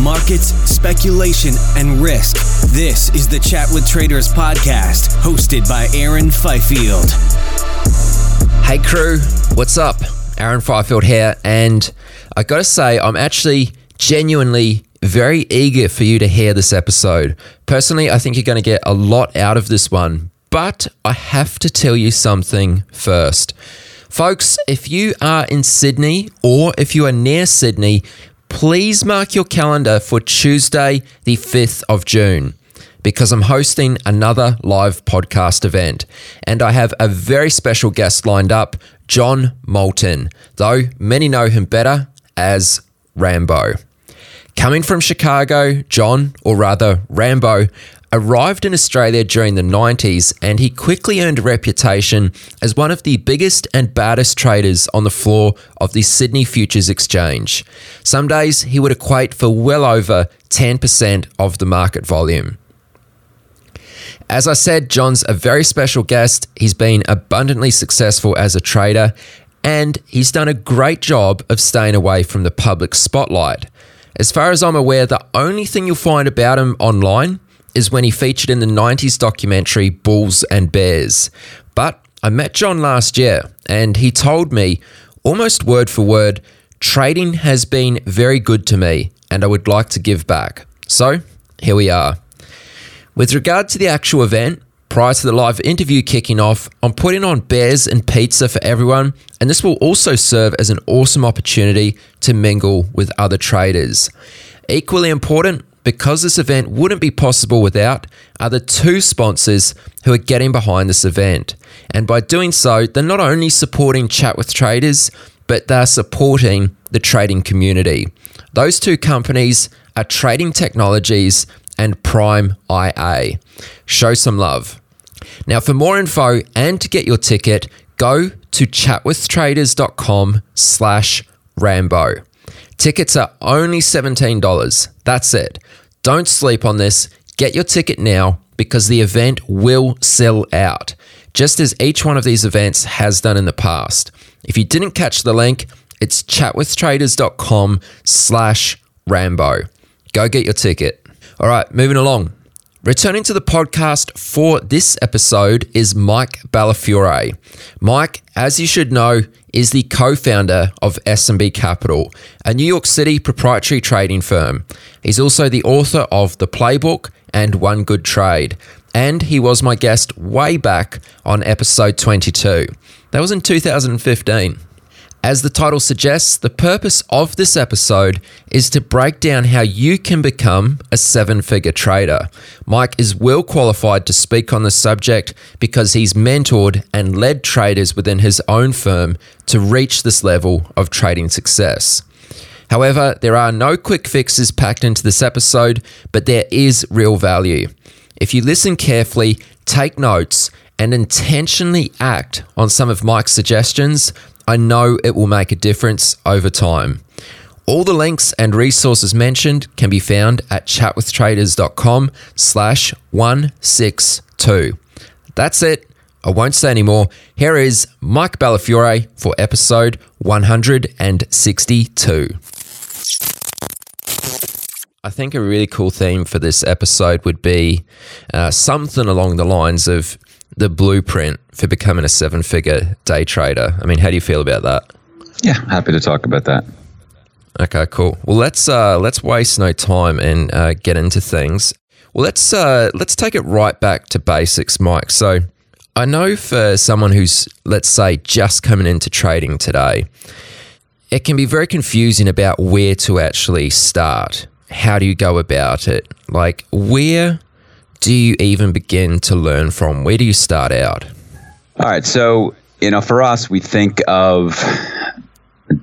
Markets, speculation, and risk. This is the Chat with Traders podcast, hosted by Aaron Fifield. Hey, crew, what's up? Aaron Fifield here, and I gotta say, I'm actually genuinely very eager for you to hear this episode. Personally, I think you're gonna get a lot out of this one, but I have to tell you something first. Folks, if you are in Sydney or if you are near Sydney, please mark your calendar for Tuesday, the 5th of June, because I'm hosting another live podcast event. And I have a very special guest lined up, John Moulton, though many know him better as Rambo. Coming from Chicago, John, or rather Rambo, arrived in Australia during the 90s and he quickly earned a reputation as one of the biggest and baddest traders on the floor of the Sydney Futures Exchange. Some days he would equate for well over 10% of the market volume. As I said, John's a very special guest. He's been abundantly successful as a trader and he's done a great job of staying away from the public spotlight. As far as I'm aware, the only thing you'll find about him online is when he featured in the 90s documentary Bulls and Bears. But I met John last year and he told me, almost word for word, trading has been very good to me and I would like to give back. So here we are. With regard to the actual event, prior to the live interview kicking off, I'm putting on beers and pizza for everyone, and this will also serve as an awesome opportunity to mingle with other traders. Equally important, because this event wouldn't be possible without, are the two sponsors who are getting behind this event. And by doing so, they're not only supporting Chat with Traders, but they're supporting the trading community. Those two companies are Trading Technologies and Prime IA. Show some love. Now, for more info and to get your ticket, go to chatwithtraders.com slash Rambo. Tickets are only $17. That's it. Don't sleep on this. Get your ticket now because the event will sell out, just as each one of these events has done in the past. If you didn't catch the link, it's chatwithtraders.com slash Rambo. Go get your ticket. All right, moving along. Returning to the podcast for this episode is Mike Bellafiore. Mike, as you should know, is the co-founder of SMB Capital, a New York City proprietary trading firm. He's also the author of The Playbook and One Good Trade, and he was my guest way back on episode 22. That was in 2015. As the title suggests, the purpose of this episode is to break down how you can become a seven figure trader. Mike is well qualified to speak on the subject because he's mentored and led traders within his own firm to reach this level of trading success. However, there are no quick fixes packed into this episode, but there is real value. If you listen carefully, take notes, and intentionally act on some of Mike's suggestions, I know it will make a difference over time. All the links and resources mentioned can be found at chatwithtraders.com slash 162. That's it. I won't say anymore. Here is Mike Bellafiore for episode 162. I think a really cool theme for this episode would be uh, something along the lines of the blueprint for becoming a seven figure day trader. I mean, how do you feel about that? Yeah, happy to talk about that. Okay, cool. Well, let's uh, let's waste no time and uh, get into things. Well, let's uh, let's take it right back to basics, Mike. So, I know for someone who's let's say just coming into trading today, it can be very confusing about where to actually start. How do you go about it? Like, where do you even begin to learn from? Where do you start out? All right, so you know, for us, we think of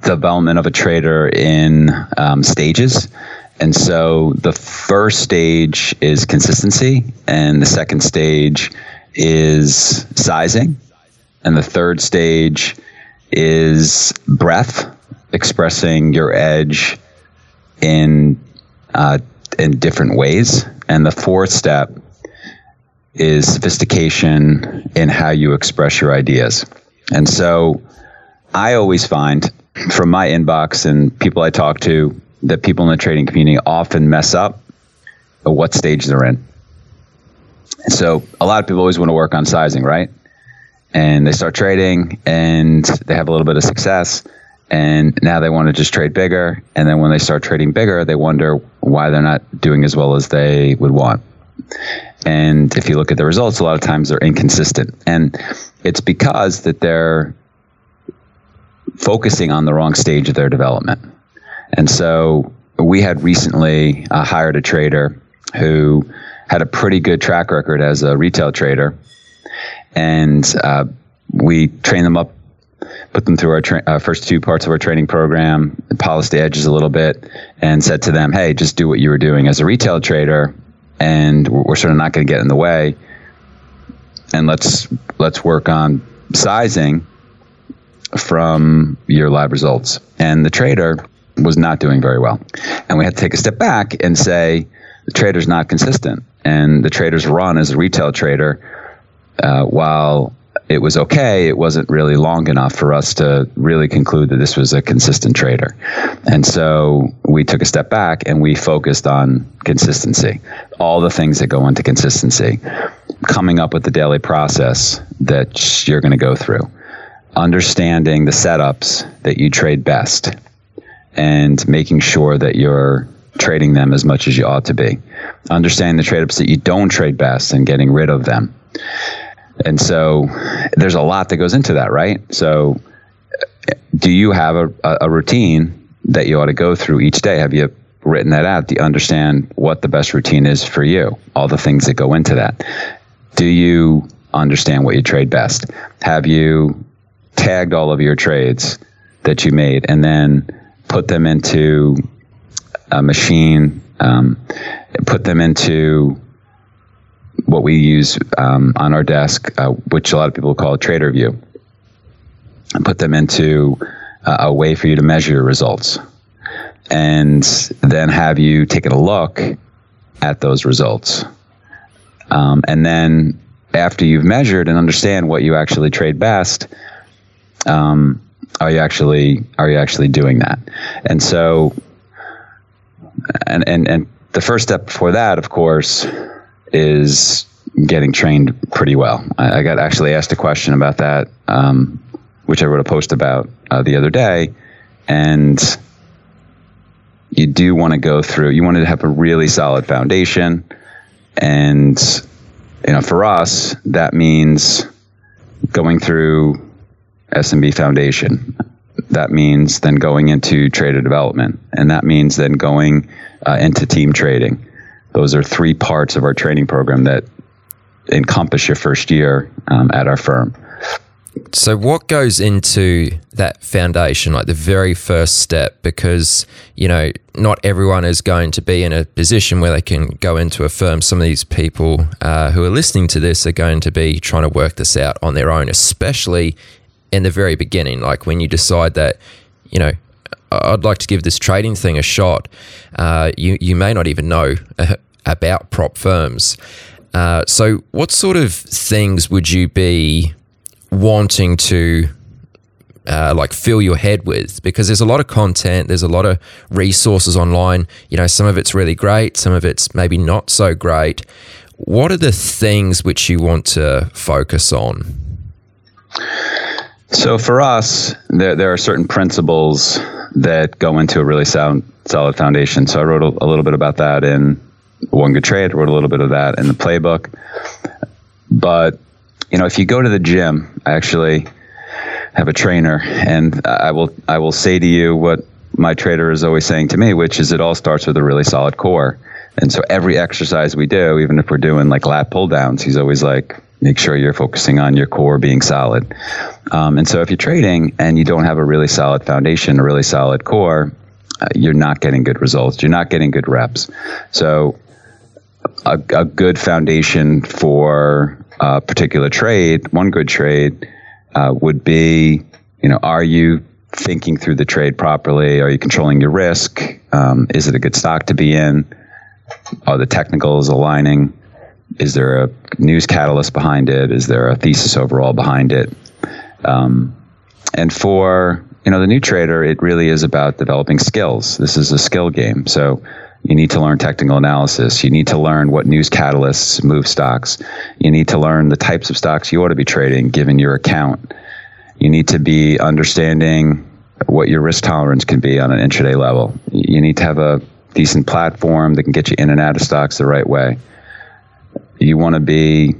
development of a trader in um, stages. And so the first stage is consistency, and the second stage is sizing, and the third stage is breadth, expressing your edge in uh, in different ways, and the fourth step is sophistication in how you express your ideas. And so I always find from my inbox and people I talk to that people in the trading community often mess up at what stage they're in. So a lot of people always want to work on sizing, right? And they start trading and they have a little bit of success and now they want to just trade bigger and then when they start trading bigger they wonder why they're not doing as well as they would want. And if you look at the results a lot of times they're inconsistent and it's because that they're focusing on the wrong stage of their development. And so we had recently uh, hired a trader who had a pretty good track record as a retail trader. And uh, we trained them up, put them through our tra- uh, first two parts of our training program, polished the edges a little bit, and said to them, hey, just do what you were doing as a retail trader. And we're, sort of not going to get in the way. And let's let's work on sizing from your lab results. And the trader was not doing very well. And we had to take a step back and say, the trader's not consistent. And the trader's run as a retail trader, uh, while it was okay, it wasn't really long enough for us to really conclude that this was a consistent trader. And so we took a step back and we focused on consistency, all the things that go into consistency, coming up with the daily process that you're going to go through understanding the setups that you trade best and making sure that you're trading them as much as you ought to be. Understanding the trade ups that you don't trade best and getting rid of them. And so there's a lot that goes into that, right? So do you have a, a routine that you ought to go through each day? Have you written that out? Do you understand what the best routine is for you? All the things that go into that. Do you understand what you trade best? Have you tagged all of your trades that you made and then put them into a machine, um, put them into what we use um, on our desk, uh, which a lot of people call a TraderVue, and put them into uh, a way for you to measure your results. And then have you taken a look at those results. Um, and then after you've measured and understand what you actually trade best, um, are you actually are you actually doing that? And so, and and and the first step before that, of course, is getting trained pretty well. I, I got actually asked a question about that, um, which I wrote a post about uh, the other day, and you do want to go through. You want to have a really solid foundation, and you know, for us, that means going through SMB Foundation. That means then going into trader development, and that means then going uh, into team trading. Those are three parts of our training program that encompass your first year um, at our firm. So, what goes into that foundation, like the very first step? Because, you know, not everyone is going to be in a position where they can go into a firm. Some of these people uh, who are listening to this are going to be trying to work this out on their own, especially in the very beginning, like when you decide that, you know, I'd like to give this trading thing a shot, uh, you you may not even know about prop firms, Uh, so, what sort of things would you be wanting to uh, like fill your head with? Because there's a lot of content, there's a lot of resources online. You know, some of it's really great, some of it's maybe not so great. What are the things which you want to focus on? So for us, there, there are certain principles that go into a really sound, solid foundation. So I wrote a, a little bit about that in One Good Trade. I wrote a little bit of that in the playbook. But you know, if you go to the gym, I actually have a trainer, and I will I will say to you what my trader is always saying to me, which is it all starts with a really solid core. And so every exercise we do, even if we're doing like lat pull downs, he's always like, make sure you're focusing on your core being solid. Um, and so if you're trading and you don't have a really solid foundation, a really solid core, uh, you're not getting good results. You're not getting good reps. So a, a good foundation for a particular trade, one good trade, uh, would be, you know, are you thinking through the trade properly? Are you controlling your risk? Um, is it a good stock to be in? Are the technicals aligning? Is there a news catalyst behind it? Is there a thesis overall behind it? Um, and for you know the new trader, it really is about developing skills. This is a skill game, so you need to learn technical analysis. You need to learn what news catalysts move stocks. You need to learn the types of stocks you ought to be trading given your account. You need to be understanding what your risk tolerance can be on an intraday level. You need to have a decent platform that can get you in and out of stocks the right way. You want to be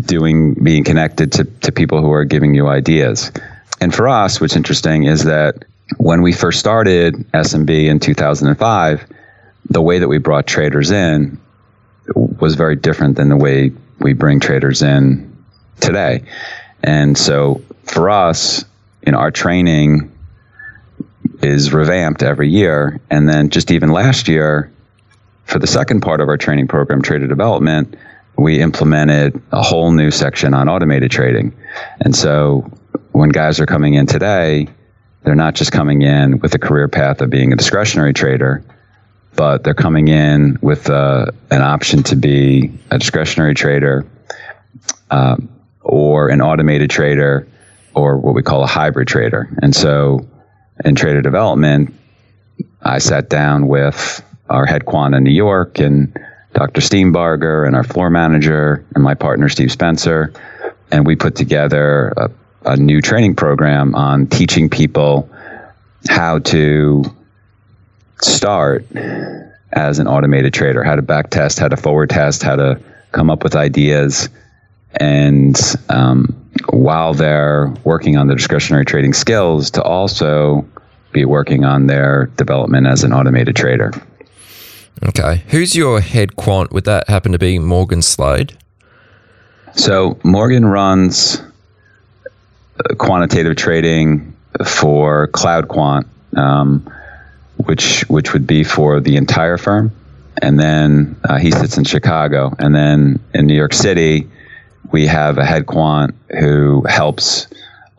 doing being connected to, to people who are giving you ideas. And for us, what's interesting is that when we first started SMB in 2005, the way that we brought traders in was very different than the way we bring traders in today. And so for us, know, our training is revamped every year. And then just even last year, for the second part of our training program, Trader Development, we implemented a whole new section on automated trading. And so when guys are coming in today, they're not just coming in with a career path of being a discretionary trader, but they're coming in with uh, an option to be a discretionary trader um, or an automated trader or what we call a hybrid trader. And so in trader development, I sat down with our head quant in New York and Dr. Steenbarger and our floor manager and my partner, Steve Spencer. And we put together a, a new training program on teaching people how to start as an automated trader, how to back test, how to forward test, how to come up with ideas. And um, while they're working on the discretionary trading skills, to also be working on their development as an automated trader. Okay. Who's your head quant? Would that happen to be Morgan Slade? So, Morgan runs uh, quantitative trading for Cloud Quant, um, which which would be for the entire firm. And then uh, he sits in Chicago. And then in New York City, we have a head quant who helps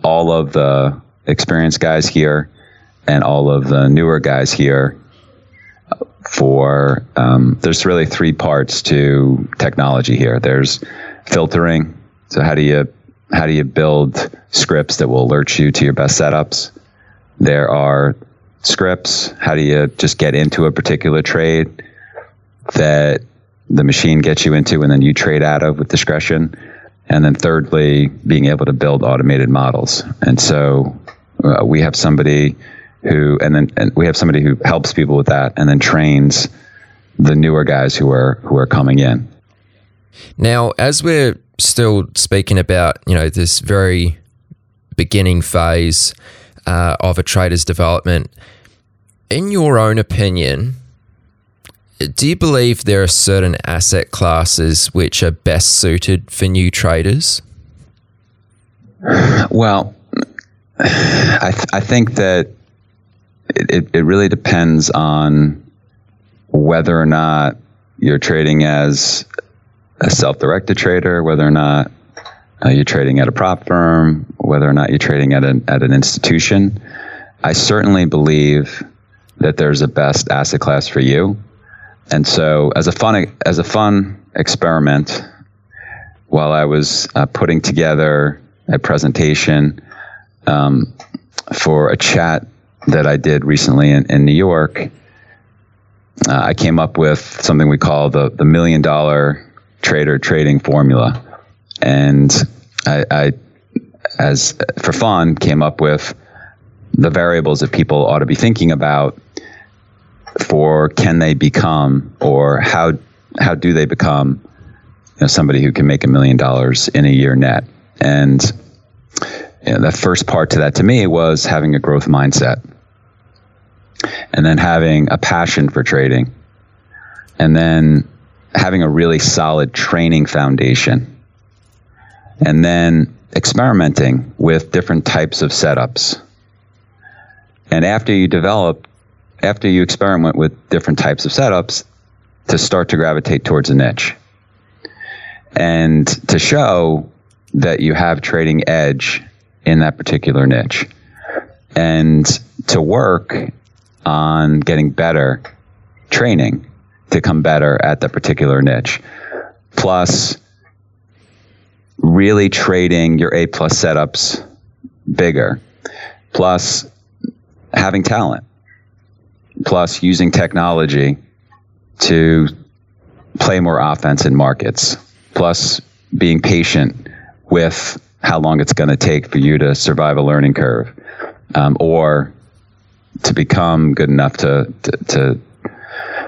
all of the experienced guys here and all of the newer guys here for um, there's really three parts to technology here. There's filtering. So how do you how do you build scripts that will alert you to your best setups? There are scripts. How do you just get into a particular trade that the machine gets you into and then you trade out of with discretion? And then thirdly, being able to build automated models. And so uh, we have somebody who, and then and we have somebody who helps people with that, and then trains the newer guys who are who are coming in. Now, as we're still speaking about, you know, this very beginning phase uh, of a trader's development, in your own opinion, do you believe there are certain asset classes which are best suited for new traders? Well, I, th- I think that it, it really depends on whether or not you're trading as a self directed trader, whether or not uh, you're trading at a prop firm, whether or not you're trading at an, at an institution. I certainly believe that there's a best asset class for you. And so, as a fun as a fun experiment while I was uh, putting together a presentation um, for a chat that I did recently in, in New York. Uh, I came up with something we call the, the million dollar trader trading formula. And I, I, as for fun, came up with the variables that people ought to be thinking about for can they become or how how do they become you know, somebody who can make a million dollars in a year net and you know, the first part to that to me was having a growth mindset and then having a passion for trading and then having a really solid training foundation and then experimenting with different types of setups. And after you develop after you experiment with different types of setups to start to gravitate towards a niche. And to show that you have trading edge in that particular niche. And to work on getting better training to come better at that particular niche. Plus really trading your a plus setups bigger. Plus having talent. Plus using technology to play more offense in markets, plus being patient with how long it's going to take for you to survive a learning curve um, or to become good enough to, to, to,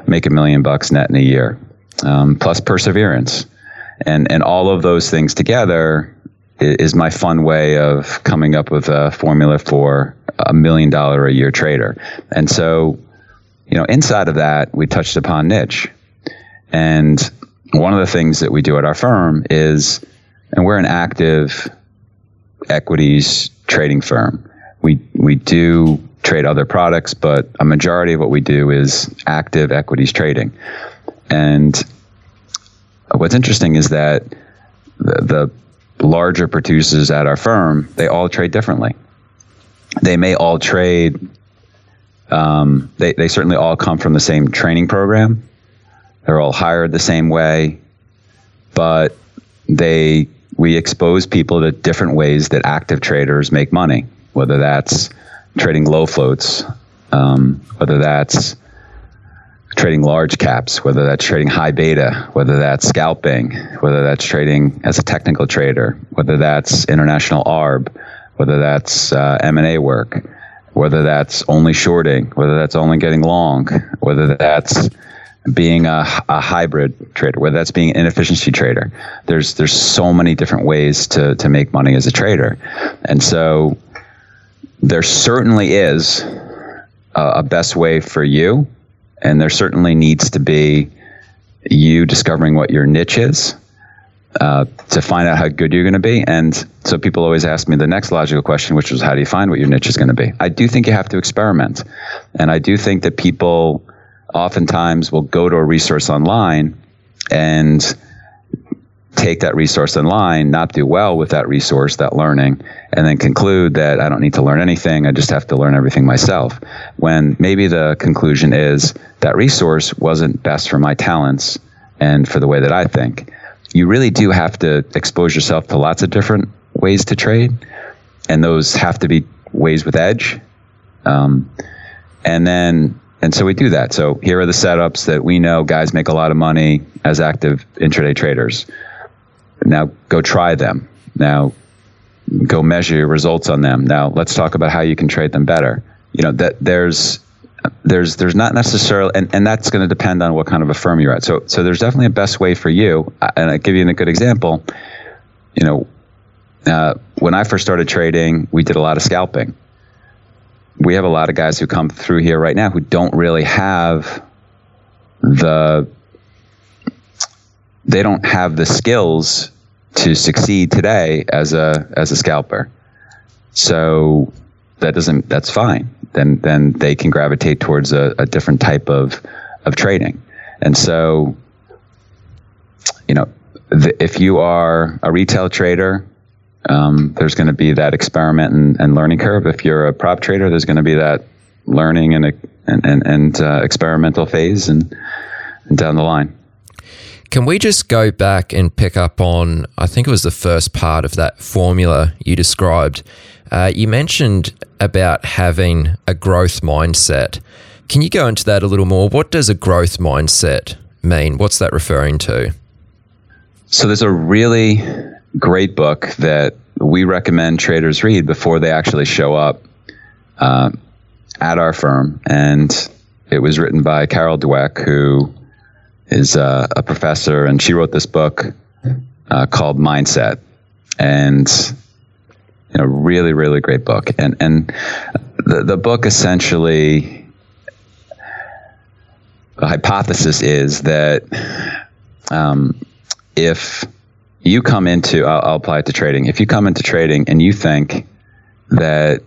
make a million bucks net in a year, um, plus perseverance. And, and all of those things together is my fun way of coming up with a formula for a million dollar a year trader. And so you know, inside of that, we touched upon niche. And one of the things that we do at our firm is, and we're an active equities trading firm. We, we do trade other products, but a majority of what we do is active equities trading. And what's interesting is that the, the larger producers at our firm, they all trade differently. They may all trade um, they, they certainly all come from the same training program. They're all hired the same way, but they we expose people to different ways that active traders make money, whether that's trading low floats, um, whether that's trading large caps, whether that's trading high beta, whether that's scalping, whether that's trading as a technical trader, whether that's international ARB, whether that's uh, M&A work whether that's only shorting, whether that's only getting long, whether that's being a, a hybrid trader, whether that's being an inefficiency trader. There's there's so many different ways to to make money as a trader, and so there certainly is a, a best way for you, and there certainly needs to be you discovering what your niche is uh, to find out how good you're going to be. And so people always ask me the next logical question, which was, how do you find what your niche is going to be? I do think you have to experiment. And I do think that people oftentimes will go to a resource online and take that resource online, not do well with that resource, that learning, and then conclude that I don't need to learn anything. I just have to learn everything myself. When maybe the conclusion is that resource wasn't best for my talents and for the way that I think you really do have to expose yourself to lots of different ways to trade, and those have to be ways with edge. Um, and then, and so we do that. So here are the setups that we know guys make a lot of money as active intraday traders. Now go try them. Now go measure your results on them. Now let's talk about how you can trade them better. You know that there's there's there's not necessarily and, and that's going to depend on what kind of a firm you're at so so there's definitely a best way for you and i give you a good example you know uh, when i first started trading we did a lot of scalping we have a lot of guys who come through here right now who don't really have the they don't have the skills to succeed today as a as a scalper so that doesn't that's fine then then they can gravitate towards a, a different type of of trading. And so, you know, the, if you are a retail trader, um, there's going to be that experiment and, and, learning curve. If you're a prop trader, there's going to be that learning and and and, and uh, experimental phase and, and down the line. Can we just go back and pick up on, I think it was the first part of that formula you described? Uh, you mentioned about having a growth mindset. Can you go into that a little more? What does a growth mindset mean? What's that referring to? So there's a really great book that we recommend traders read before they actually show up uh, at our firm, and it was written by Carol Dweck, who is uh, a professor, and she wrote this book uh, called Mindset, and you know, really, really great book. And and the the book essentially, the hypothesis is that um, if you come into, I'll, I'll apply it to trading. If you come into trading and you think that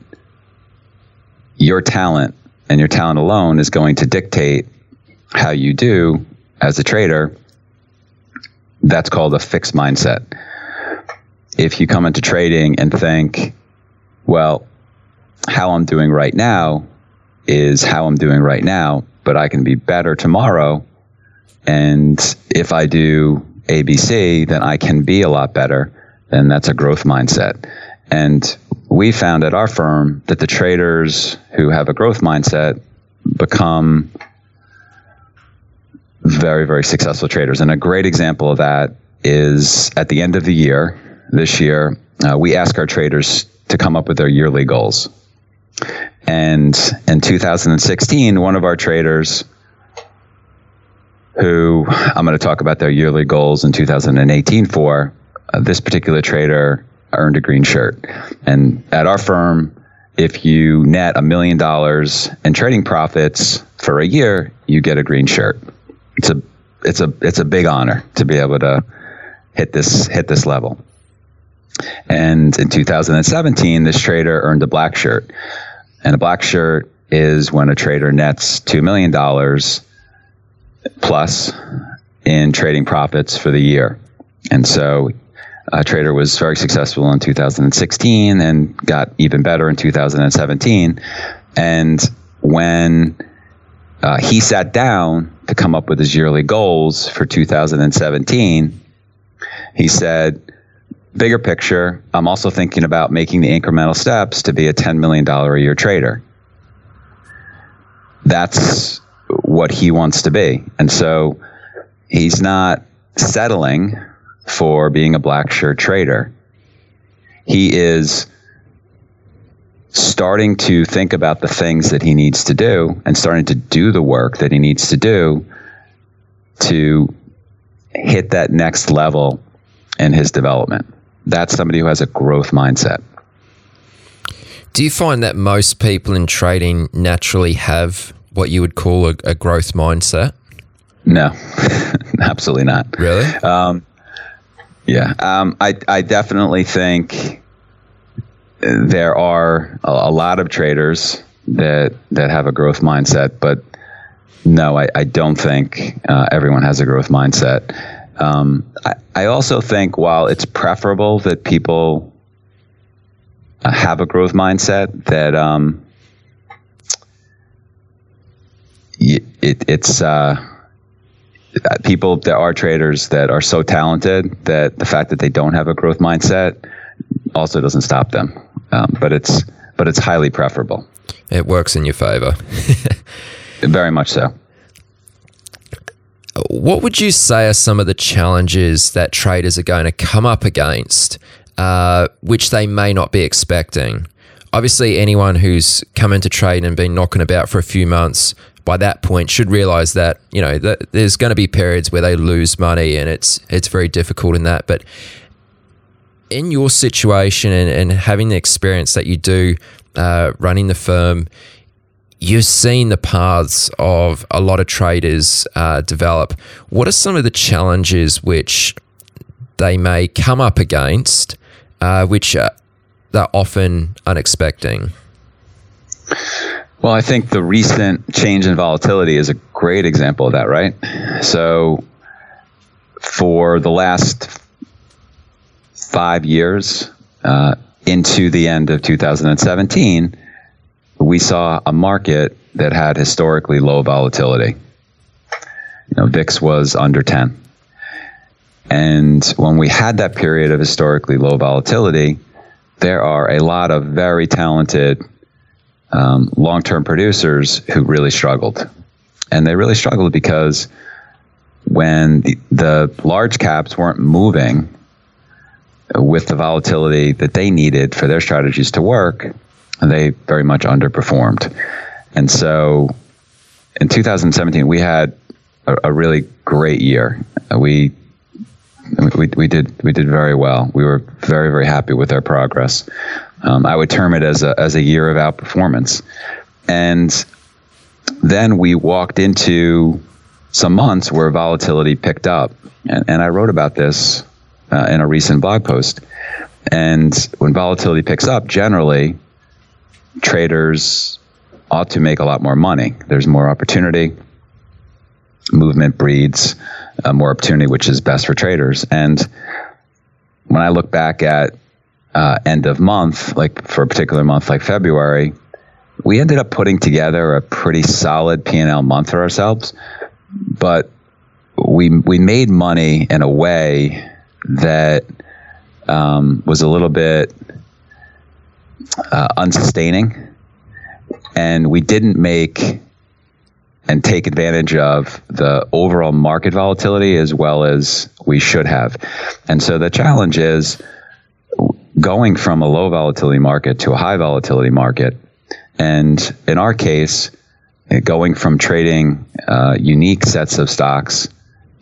your talent and your talent alone is going to dictate how you do as a trader, that's called a fixed mindset. If you come into trading and think, well, how I'm doing right now is how I'm doing right now, but I can be better tomorrow. And if I do ABC, then I can be a lot better. Then that's a growth mindset. And we found at our firm that the traders who have a growth mindset become very, very successful traders. And a great example of that is at the end of the year, this year, uh, we ask our traders to come up with their yearly goals. And in 2016, one of our traders who I'm going to talk about their yearly goals in 2018 for. Uh, this particular trader earned a green shirt. And at our firm, if you net a million dollars in trading profits for a year, you get a green shirt. It's a it's a it's a big honor to be able to hit this hit this level. And in 2017, this trader earned a black shirt. And a black shirt is when a trader nets $2 million plus in trading profits for the year. And so a Trader was very successful in 2016 and got even better in 2017. And when uh, he sat down to come up with his yearly goals for 2017, he said, Bigger picture, I'm also thinking about making the incremental steps to be a $10 million a year trader. That's what he wants to be. And so he's not settling for being a black shirt trader. He is starting to think about the things that he needs to do and starting to do the work that he needs to do to hit that next level in his development. That's somebody who has a growth mindset. Do you find that most people in trading naturally have what you would call a, a growth mindset? No, absolutely not. Really? Um, yeah, um, I I definitely think there are a, a, lot of traders that that have a growth mindset, but no, I, I don't think uh, everyone has a growth mindset. Um, I, I also think while it's preferable that people uh, have a growth mindset, that um, it, it's uh, people. There are traders that are so talented that the fact that they don't have a growth mindset also doesn't stop them. Um, but it's but it's highly preferable. It works in your favor. Very much so. What would you say are some of the challenges that traders are going to come up against, uh, which they may not be expecting? Obviously, anyone who's come into trade and been knocking about for a few months by that point should realize that you know that there's going to be periods where they lose money and it's it's very difficult in that but in your situation and, and having the experience that you do uh, running the firm you've seen the paths of a lot of traders uh, develop what are some of the challenges which they may come up against uh, which are, they're often unexpected well, I think the recent change in volatility is a great example of that, right? So, for the last five years, uh, into the end of 2017, we saw a market that had historically low volatility. You know, VIX was under 10. And when we had that period of historically low volatility, there are a lot of very talented um, long term producers who really struggled. And they really struggled because when the, the large caps weren't moving with the volatility that they needed for their strategies to work, they very much underperformed. And so in 2017, we had a, a really great year. We we, we did we did very well. We were very very happy with our progress. Um, I would term it as a as a year of outperformance, and then we walked into some months where volatility picked up, and, and I wrote about this uh, in a recent blog post. And when volatility picks up, generally traders ought to make a lot more money. There's more opportunity. Movement breeds uh, more opportunity, which is best for traders. And when I look back at uh, end of month, like for a particular month like February, we ended up putting together a pretty solid P&L month for ourselves, but we we made money in a way that um, was a little bit uh, unsustaining, and we didn't make and take advantage of the overall market volatility as well as we should have. And so the challenge is going from a low volatility market to a high volatility market. And in our case, going from trading uh, unique sets of stocks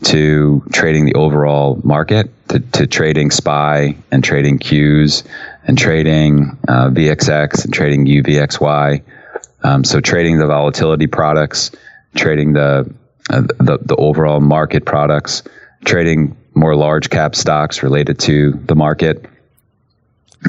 to trading the overall market, to, to trading SPY and trading Qs and trading uh, VXX and trading UVXY. Um, so trading the volatility products trading the, uh, the, the overall market products, trading more large cap stocks related to the market.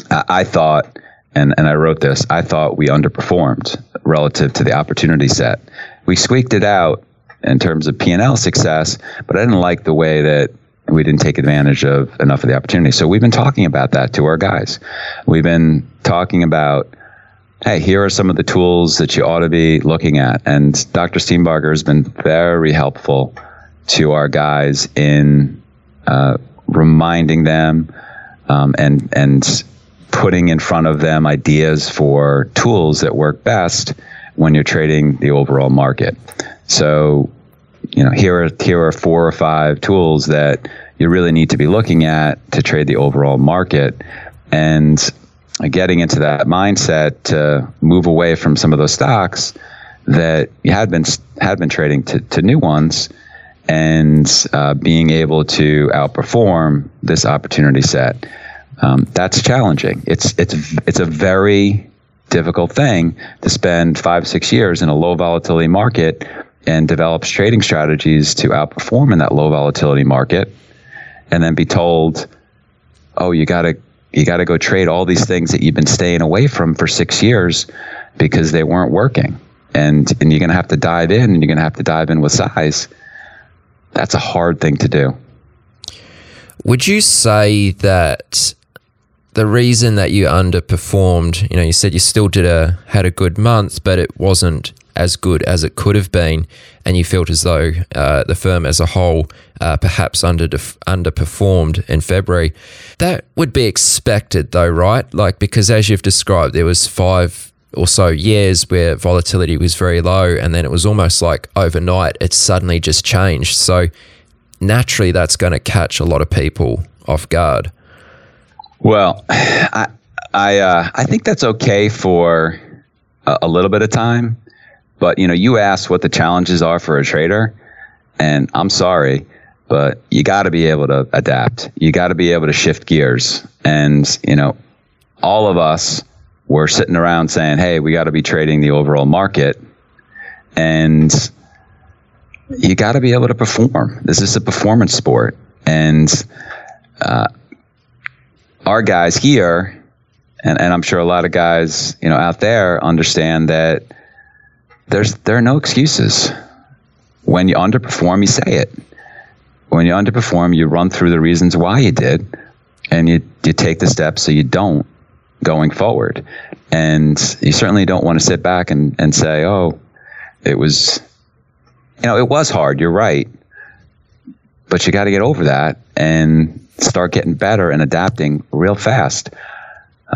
I, I thought, and, and I wrote this, I thought we underperformed relative to the opportunity set. We squeaked it out in terms of P&L success, but I didn't like the way that we didn't take advantage of enough of the opportunity. So we've been talking about that to our guys. We've been talking about hey, here are some of the tools that you ought to be looking at. And Dr. Steenbarger has been very helpful to our guys in uh, reminding them um, and and putting in front of them ideas for tools that work best when you're trading the overall market. So, you know, here are here are four or five tools that you really need to be looking at to trade the overall market. And getting into that mindset to move away from some of those stocks that you had been had been trading to, to new ones and uh, being able to outperform this opportunity set. Um, that's challenging. It's it's it's a very difficult thing to spend five six years in a low volatility market and develops trading strategies to outperform in that low volatility market, and then be told, "Oh, you got to you got to go trade all these things that you've been staying away from for six years because they weren't working. And, and you're going to have to dive in and you're going to have to dive in with size. That's a hard thing to do. Would you say that the reason that you underperformed, you know, you said you still did a had a good month, but it wasn't as good as it could have been, and you felt as though uh, the firm as a whole uh, perhaps under underperformed in February. That would be expected, though, right? Like because as you've described, there was five or so years where volatility was very low, and then it was almost like overnight it suddenly just changed. So naturally, that's going to catch a lot of people off guard. Well, I I uh, I think that's okay for a, a little bit of time but you know, you asked what the challenges are for a trader, and I'm sorry, but you got to be able to adapt. You got to be able to shift gears. And you know, all of us were sitting around saying, "Hey, we got to be trading the overall market," and you got to be able to perform. This is a performance sport, and uh, our guys here, and, and I'm sure a lot of guys, you know, out there understand that there's there are no excuses. When you underperform, you say it. When you underperform, you run through the reasons why you did, and you you take the steps so you don't going forward. And you certainly don't want to sit back and, and say, oh, it was, you know, it was hard. You're right. But you got to get over that and start getting better and adapting real fast.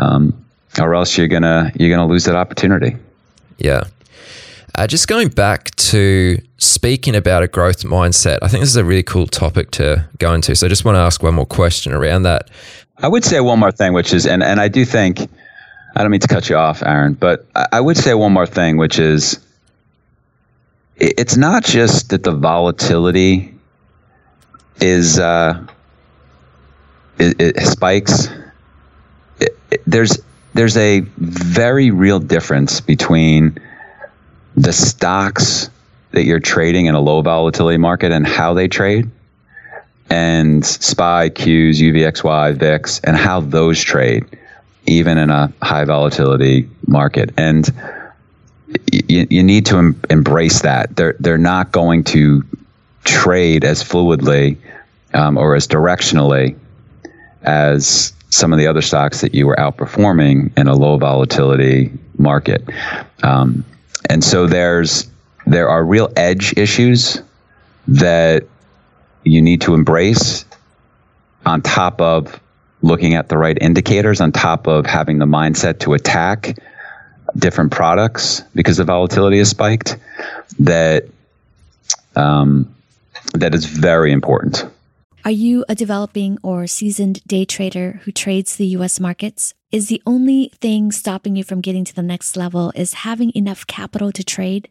Um, or else you're gonna you're gonna lose that opportunity. Yeah. Uh, just going back to speaking about a growth mindset, I think this is a really cool topic to go into. So I just want to ask one more question around that. I would say one more thing, which is, and, and I do think, I don't mean to cut you off, Aaron, but I would say one more thing, which is, it's not just that the volatility is, uh, it, it spikes. It, it, there's there's a very real difference between the stocks that you're trading in a low volatility market and how they trade, and SPY, Qs, UVXY, VIX, and how those trade, even in a high volatility market. And you, you need to em- embrace that. They're they're not going to trade as fluidly um, or as directionally as some of the other stocks that you were outperforming in a low volatility market. Um, and so there's there are real edge issues that you need to embrace on top of looking at the right indicators on top of having the mindset to attack different products because the volatility has spiked that um, that is very important are you a developing or seasoned day trader who trades the US markets? Is the only thing stopping you from getting to the next level is having enough capital to trade?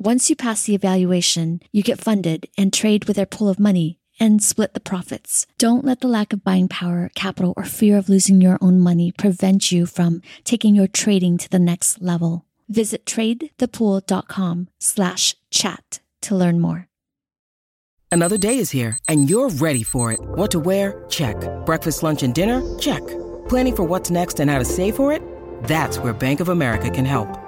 Once you pass the evaluation, you get funded and trade with their pool of money and split the profits. Don't let the lack of buying power, capital, or fear of losing your own money prevent you from taking your trading to the next level. Visit tradethepool.com slash chat to learn more. Another day is here and you're ready for it. What to wear? Check. Breakfast, lunch, and dinner? Check. Planning for what's next and how to save for it? That's where Bank of America can help.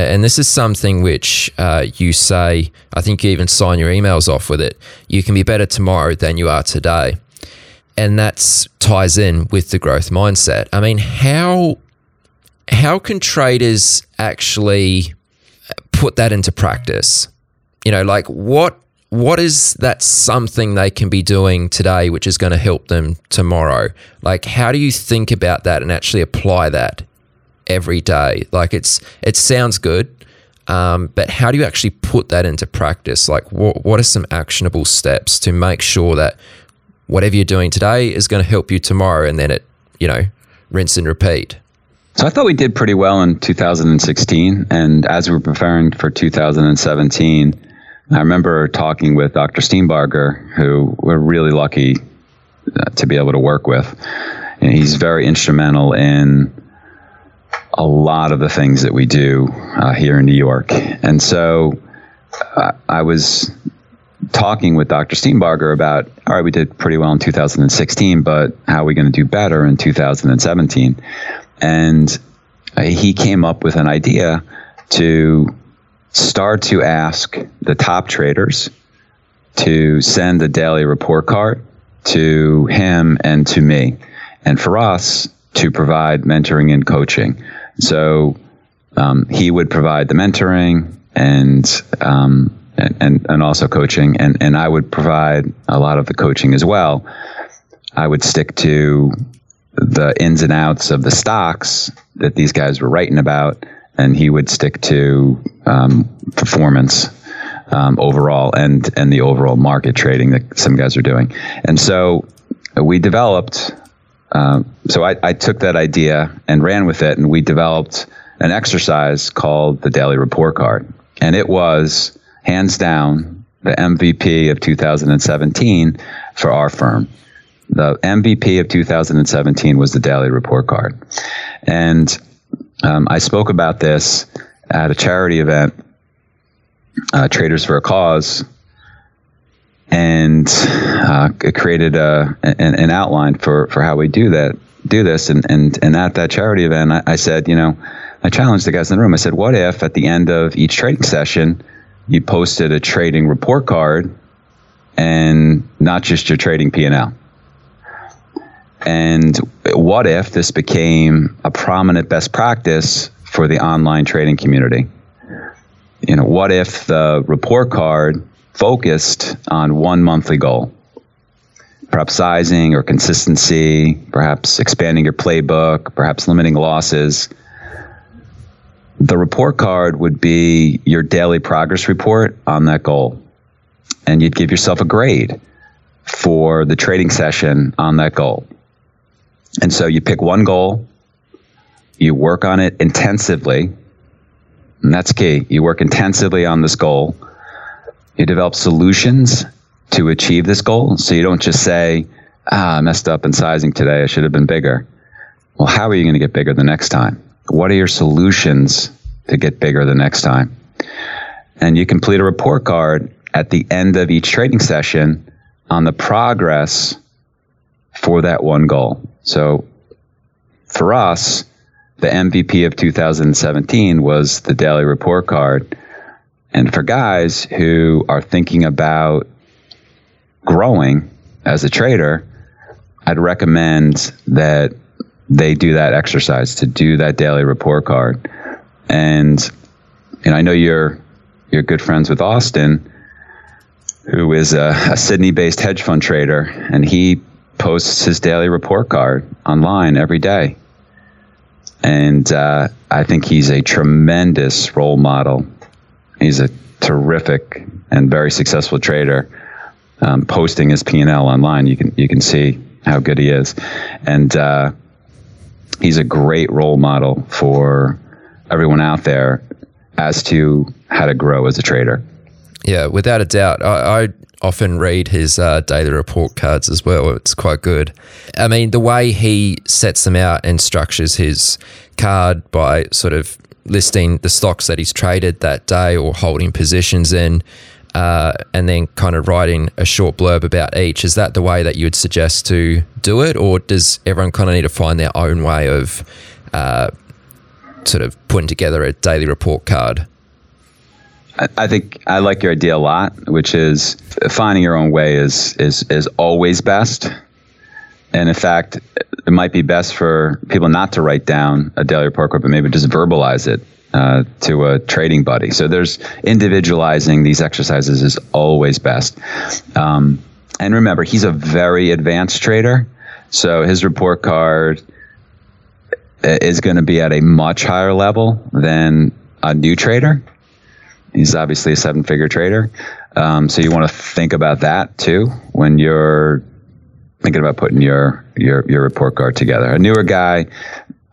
and this is something which uh, you say, I think you even sign your emails off with it. You can be better tomorrow than you are today and that ties in with the growth mindset. I mean, how how can traders actually put that into practice? You know, like what what is that something they can be doing today which is going to help them tomorrow? Like how do you think about that and actually apply that every day? Like it's it sounds good, um, but how do you actually put that into practice? Like what what are some actionable steps to make sure that whatever you're doing today is going to help you tomorrow, and then it, you know, rinse and repeat. So I thought we did pretty well in 2016, and as we were preparing for 2017, I remember talking with Dr. Steenbarger, who we're really lucky uh, to be able to work with. And he's very instrumental in a lot of the things that we do uh, here in New York. And so uh, I was talking with Dr. Steenbarger about, all right, we did pretty well in 2016, but how are we going to do better in 2017? And he came up with an idea to start to ask the top traders to send a daily report card to him and to me, and for us to provide mentoring and coaching. So um, he would provide the mentoring and um, and, and, also coaching. And, and I would provide a lot of the coaching as well. I would stick to the ins and outs of the stocks that these guys were writing about, and he would stick to um, performance um, overall and and the overall market trading that some guys are doing. And so we developed. Uh, so I, I took that idea and ran with it, and we developed an exercise called the daily report card, and it was hands down, the MVP of 2017 for our firm. The MVP of 2017 was the daily report card. And um, I spoke about this at a charity event, uh, Traders for a Cause, and uh, created a, an, an, outline for, for how we do that, do this. And, and, and at that charity event, I, I said, you know, I challenged the guys in the room. I said, what if at the end of each trading session, you posted a trading report card and not just your trading P&L? And what if this became a prominent best practice for the online trading community? You know, what if the report card focused on one monthly goal? Perhaps sizing or consistency, perhaps expanding your playbook, perhaps limiting losses. The report card would be your daily progress report on that goal. And you'd give yourself a grade for the trading session on that goal. And so you pick one goal, you work on it intensively, and that's key. You work intensively on this goal. You develop solutions to achieve this goal. So you don't just say, ah, I messed up in sizing today. I should have been bigger. Well, how are you going to get bigger the next time? What are your solutions to get bigger the next time? And you complete a report card at the end of each training session on the progress for that one goal. So for us, the MVP of 2017 was the daily report card. And for guys who are thinking about growing as a trader, I'd recommend that they do that exercise to do that daily report card. And know, I know you're you're good friends with Austin, who is a, a Sydney-based hedge fund trader, and he posts his daily report card online every day. And uh, I think he's a tremendous role model. He's a terrific and very successful trader. Um, posting his P and L online, you can you can see how good he is, and uh, he's a great role model for everyone out there as to how to grow as a trader. Yeah, without a doubt. I, I often read his uh, daily report cards as well. It's quite good. I mean, the way he sets them out and structures his card by sort of listing the stocks that he's traded that day or holding positions in, uh, and then kind of writing a short blurb about each. Is that the way that you would suggest to do it, or does everyone kind of need to find their own way of uh, sort of putting together a daily report card? I think I like your idea a lot, which is finding your own way is is is always best. And in fact, it might be best for people not to write down a daily report card, but maybe just verbalize it uh, to a trading buddy. So there's individualizing these exercises is always best. Um, and remember, he's a very advanced trader, so his report card is going to be at a much higher level than a new trader. He's obviously a seven figure trader. Um, so you want to think about that too when you're thinking about putting your, your, your report card together. A newer guy,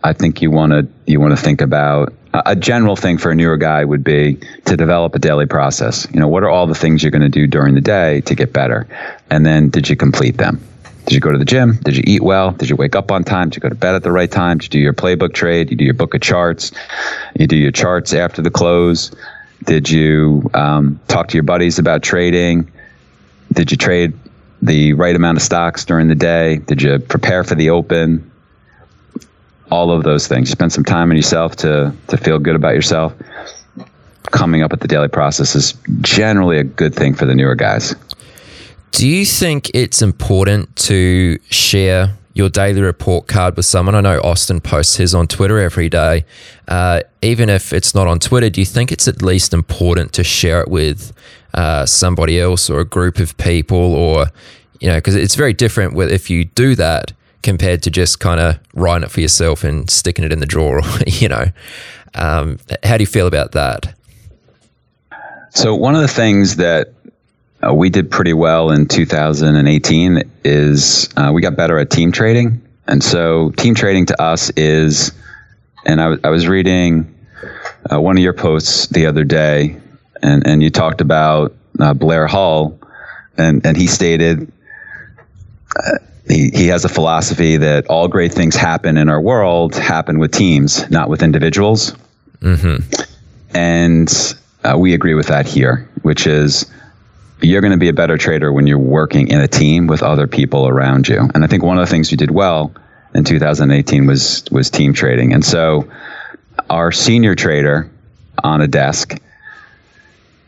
I think you want to, you want to think about a general thing for a newer guy would be to develop a daily process. You know, what are all the things you're going to do during the day to get better? And then did you complete them? Did you go to the gym? Did you eat well? Did you wake up on time? Did you go to bed at the right time? Did you do your playbook trade? You do your book of charts? You do your charts after the close? Did you um, talk to your buddies about trading? Did you trade the right amount of stocks during the day? Did you prepare for the open? All of those things. Spend some time on yourself to to feel good about yourself. Coming up with the daily process is generally a good thing for the newer guys. Do you think it's important to share your daily report card with someone. I know Austin posts his on Twitter every day. Uh, even if it's not on Twitter, do you think it's at least important to share it with uh, somebody else or a group of people, or you know, because it's very different with if you do that compared to just kind of writing it for yourself and sticking it in the drawer. you know, um, how do you feel about that? So one of the things that uh, we did pretty well in 2018 is uh, we got better at team trading. And so team trading to us is, and I, was reading uh, one of your posts the other day, And, and you talked about uh, Blair Hull, and, and he stated uh, he, he has a philosophy that all great things happen in our world happen with teams, not with individuals. Mm-hmm. And uh, we agree with that here, which is you're going to be a better trader when you're working in a team with other people around you. And I think one of the things we did well in 2018 was was team trading. And so our senior trader on a desk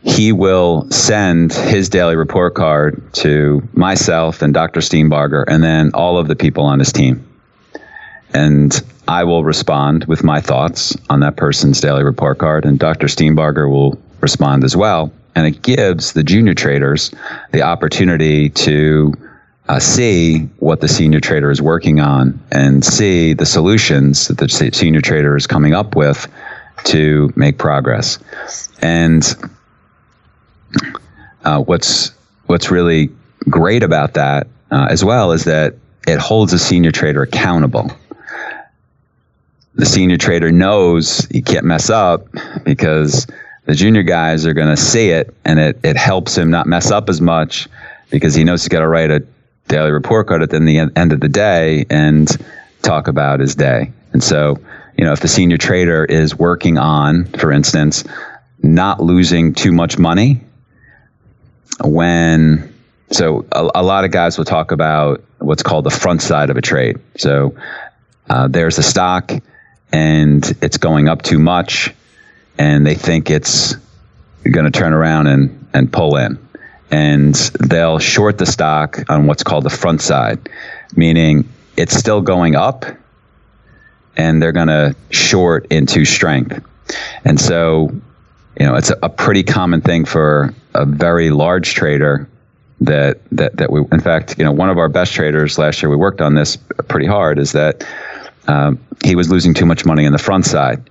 he will send his daily report card to myself and Dr. Steenbarger and then all of the people on his team. And I will respond with my thoughts on that person's daily report card, and Dr. Steenbarger will respond as well. And it gives the junior traders the opportunity to uh, see what the senior trader is working on and see the solutions that the senior trader is coming up with to make progress. And uh, what's what's really great about that uh, as well is that it holds a senior trader accountable. The senior trader knows he can't mess up because the junior guys are going to see it, and it it helps him not mess up as much because he knows he's got to write a daily report card at the end of the day and talk about his day. And so, you know, if the senior trader is working on, for instance, not losing too much money when so a, a, lot of guys will talk about what's called the front side of a trade. So uh, there's a stock and it's going up too much, and they think it's going to turn around and, and pull in. And they'll short the stock on what's called the front side, meaning it's still going up and they're going to short into strength. And so you know, it's a, a pretty common thing for a very large trader that that that we in fact you know one of our best traders last year we worked on this pretty hard is that um, he was losing too much money in the front side.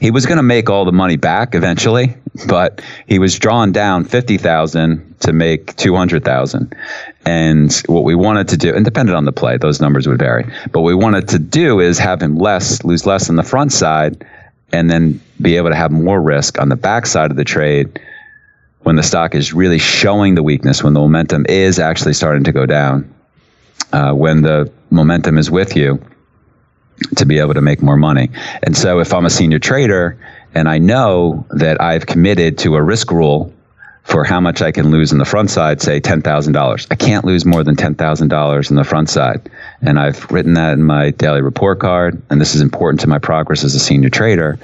He was going to make all the money back eventually but he was drawn down 50,000 to make 200,000 and what we wanted to do and depended on the play those numbers would vary but what we wanted to do is have him less lose less in the front side and then be able to have more risk on the back side of the trade when the stock is really showing the weakness, when the momentum is actually starting to go down, uh, when the momentum is with you to be able to make more money. And so if I'm a senior trader and I know that I've committed to a risk rule for how much I can lose in the front side, say $10,000. I can't lose more than $10,000 in the front side. And I've written that in my daily report card, and this is important to my progress as a senior trader.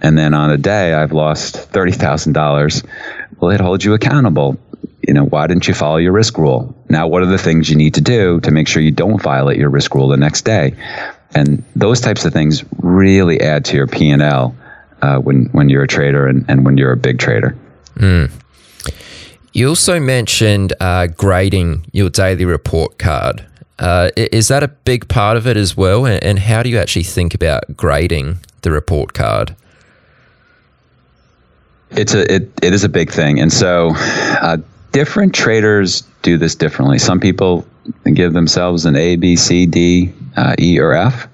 And then on a day, I've lost $30,000. Well, it holds you accountable. You know, why didn't you follow your risk rule? Now, what are the things you need to do to make sure you don't violate your risk rule the next day? And those types of things really add to your P&L uh, when, when you're a trader and, and when you're a big trader. Mm. You also mentioned uh, grading your daily report card. Uh, is that a big part of it as well? And how do you actually think about grading the report card? It's a it, it is a big thing, and so uh, different traders do this differently. Some people give themselves an A, B, C, D, uh, E, or F,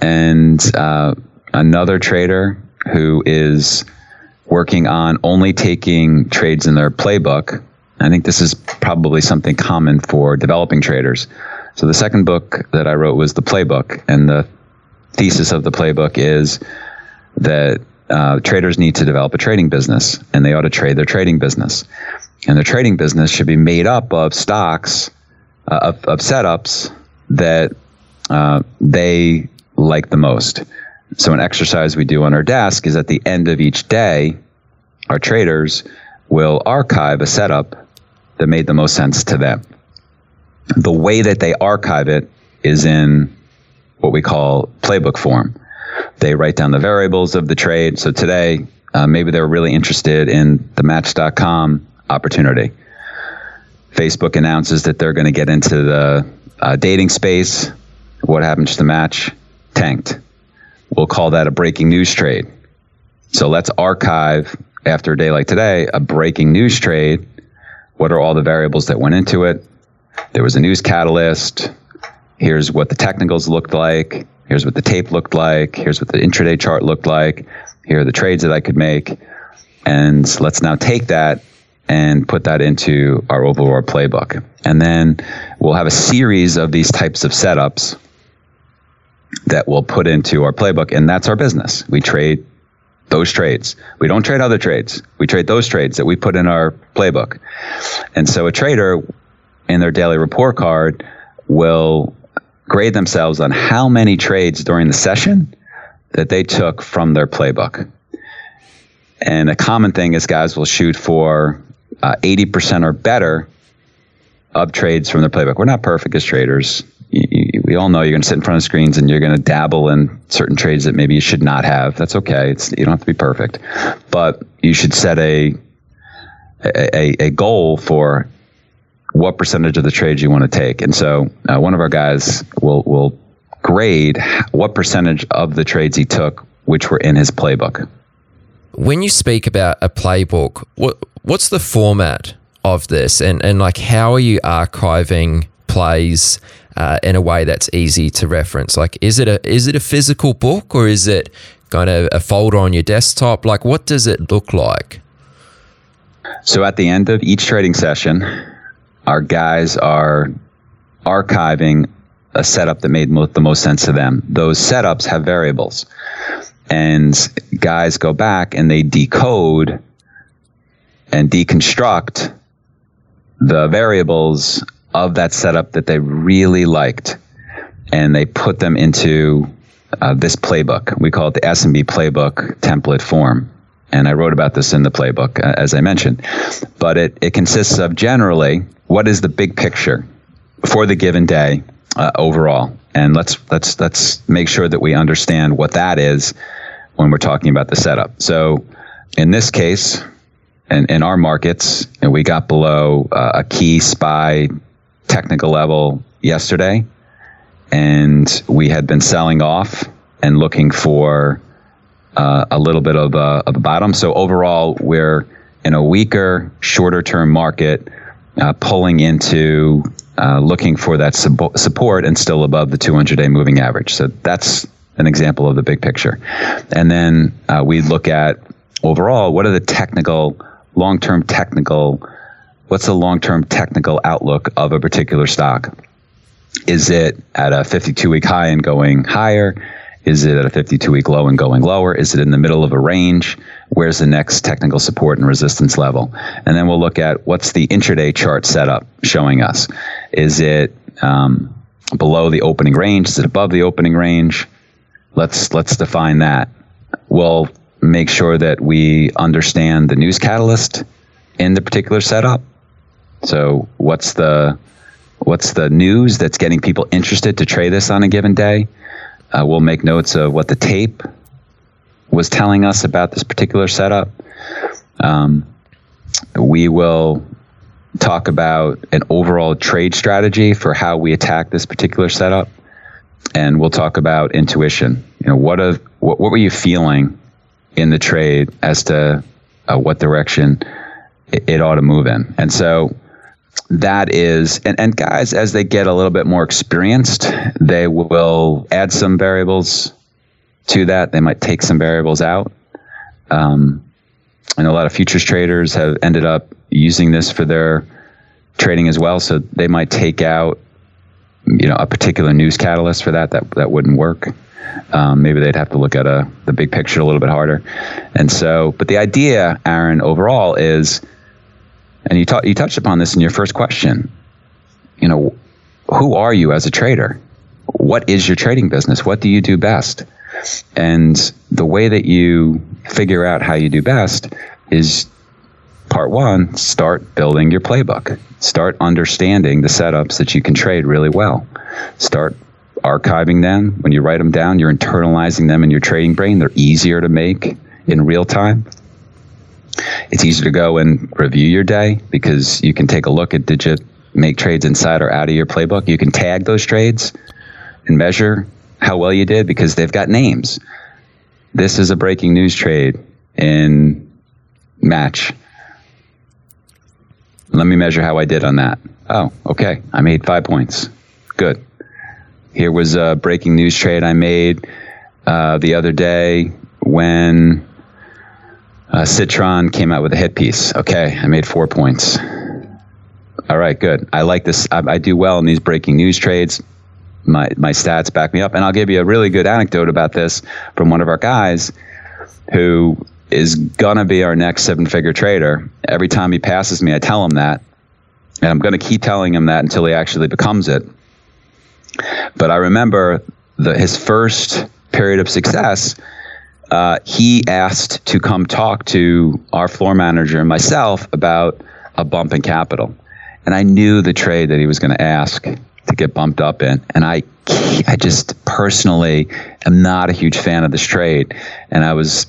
and uh, another trader who is working on only taking trades in their playbook. I think this is probably something common for developing traders. So the second book that I wrote was the playbook, and the thesis of the playbook is that uh, traders need to develop a trading business, and they ought to trade their trading business, and their trading business should be made up of stocks, uh, of, of setups that uh, they like the most. So, an exercise we do on our desk is at the end of each day, our traders will archive a setup that made the most sense to them. The way that they archive it is in what we call playbook form. They write down the variables of the trade. So today, uh, maybe they're really interested in the Match.com opportunity. Facebook announces that they're going to get into the uh, dating space. What happens to the match? Tanked. We'll call that a breaking news trade. So let's archive after a day like today a breaking news trade. What are all the variables that went into it? There was a news catalyst. Here's what the technicals looked like. Here's what the tape looked like. Here's what the intraday chart looked like. Here are the trades that I could make. And let's now take that and put that into our overall playbook. And then we'll have a series of these types of setups that we'll put into our playbook. And that's our business. We trade those trades. We don't trade other trades. We trade those trades that we put in our playbook. And so a trader in their daily report card will grade themselves on how many trades during the session that they took from their playbook. And a common thing is guys will shoot for uh, 80% or better of trades from their playbook. We're not perfect as traders. You, you, we all know you're going to sit in front of screens and you're going to dabble in certain trades that maybe you should not have. That's okay. It's, you don't have to be perfect, but you should set a, a, a goal for what percentage of the trades you want to take. And so uh, one of our guys will will grade what percentage of the trades he took, which were in his playbook. When you speak about a playbook, what what's the format of this, and and like how are you archiving plays uh, in a way that's easy to reference? Like, is it a is it a physical book or is it kind of a folder on your desktop? Like, what does it look like? So at the end of each trading session, our guys are archiving a setup that made mo- the most sense to them. Those setups have variables. And guys go back and they decode and deconstruct the variables of that setup that they really liked. And they put them into uh, this playbook. We call it the SMB playbook template form. And I wrote about this in the playbook, uh, as I mentioned. But it, it consists of generally what is the big picture for the given day uh, overall, and let's let's let's make sure that we understand what that is when we're talking about the setup. So, in this case, in, in our markets, and we got below uh, a key SPY technical level yesterday, and we had been selling off and looking for uh, a little bit of a, of a bottom. So overall, we're in a weaker, shorter term market uh, pulling into uh, looking for that sub- support and still above the 200 day moving average. So that's an example of the big picture. And then uh, we look at overall what are the technical, long term technical, what's the long term technical outlook of a particular stock? Is it at a 52 week high and going higher? Is it at a 52 week low and going lower? Is it in the middle of a range? Where's the next technical support and resistance level? And then we'll look at what's the intraday chart setup showing us. Is it um, below the opening range? Is it above the opening range? Let's let's define that. We'll make sure that we understand the news catalyst in the particular setup. So what's the what's the news that's getting people interested to trade this on a given day? Uh, we'll make notes of what the tape was telling us about this particular setup. Um, we will talk about an overall trade strategy for how we attack this particular setup, and we'll talk about intuition. You know, what of what, what were you feeling in the trade as to uh, what direction it, it ought to move in, and so that is and, and guys as they get a little bit more experienced they will add some variables to that they might take some variables out um, and a lot of futures traders have ended up using this for their trading as well so they might take out you know a particular news catalyst for that that, that wouldn't work um, maybe they'd have to look at a the big picture a little bit harder and so but the idea aaron overall is and you, ta- you touched upon this in your first question. You know, who are you as a trader? What is your trading business? What do you do best? And the way that you figure out how you do best is part one, start building your playbook. Start understanding the setups that you can trade really well. Start archiving them. When you write them down, you're internalizing them in your trading brain. They're easier to make in real time. It's easier to go and review your day because you can take a look at did you make trades inside or out of your playbook. You can tag those trades and measure how well you did because they've got names. This is a breaking news trade in match. Let me measure how I did on that. Oh, okay. I made five points. Good. Here was a breaking news trade I made uh, the other day when Uh, Citron came out with a hit piece. Okay, I made four points. All right, good. I like this. I, I do well in these breaking news trades. My my stats back me up, and I'll give you a really good anecdote about this from one of our guys who is gonna be our next seven figure trader. Every time he passes me, I tell him that, and I'm gonna keep telling him that until he actually becomes it. But I remember the, his first period of success. Uh, he asked to come talk to our floor manager and myself about a bump in capital, and I knew the trade that he was going to ask to get bumped up in, and I, I just personally am not a huge fan of this trade, and I was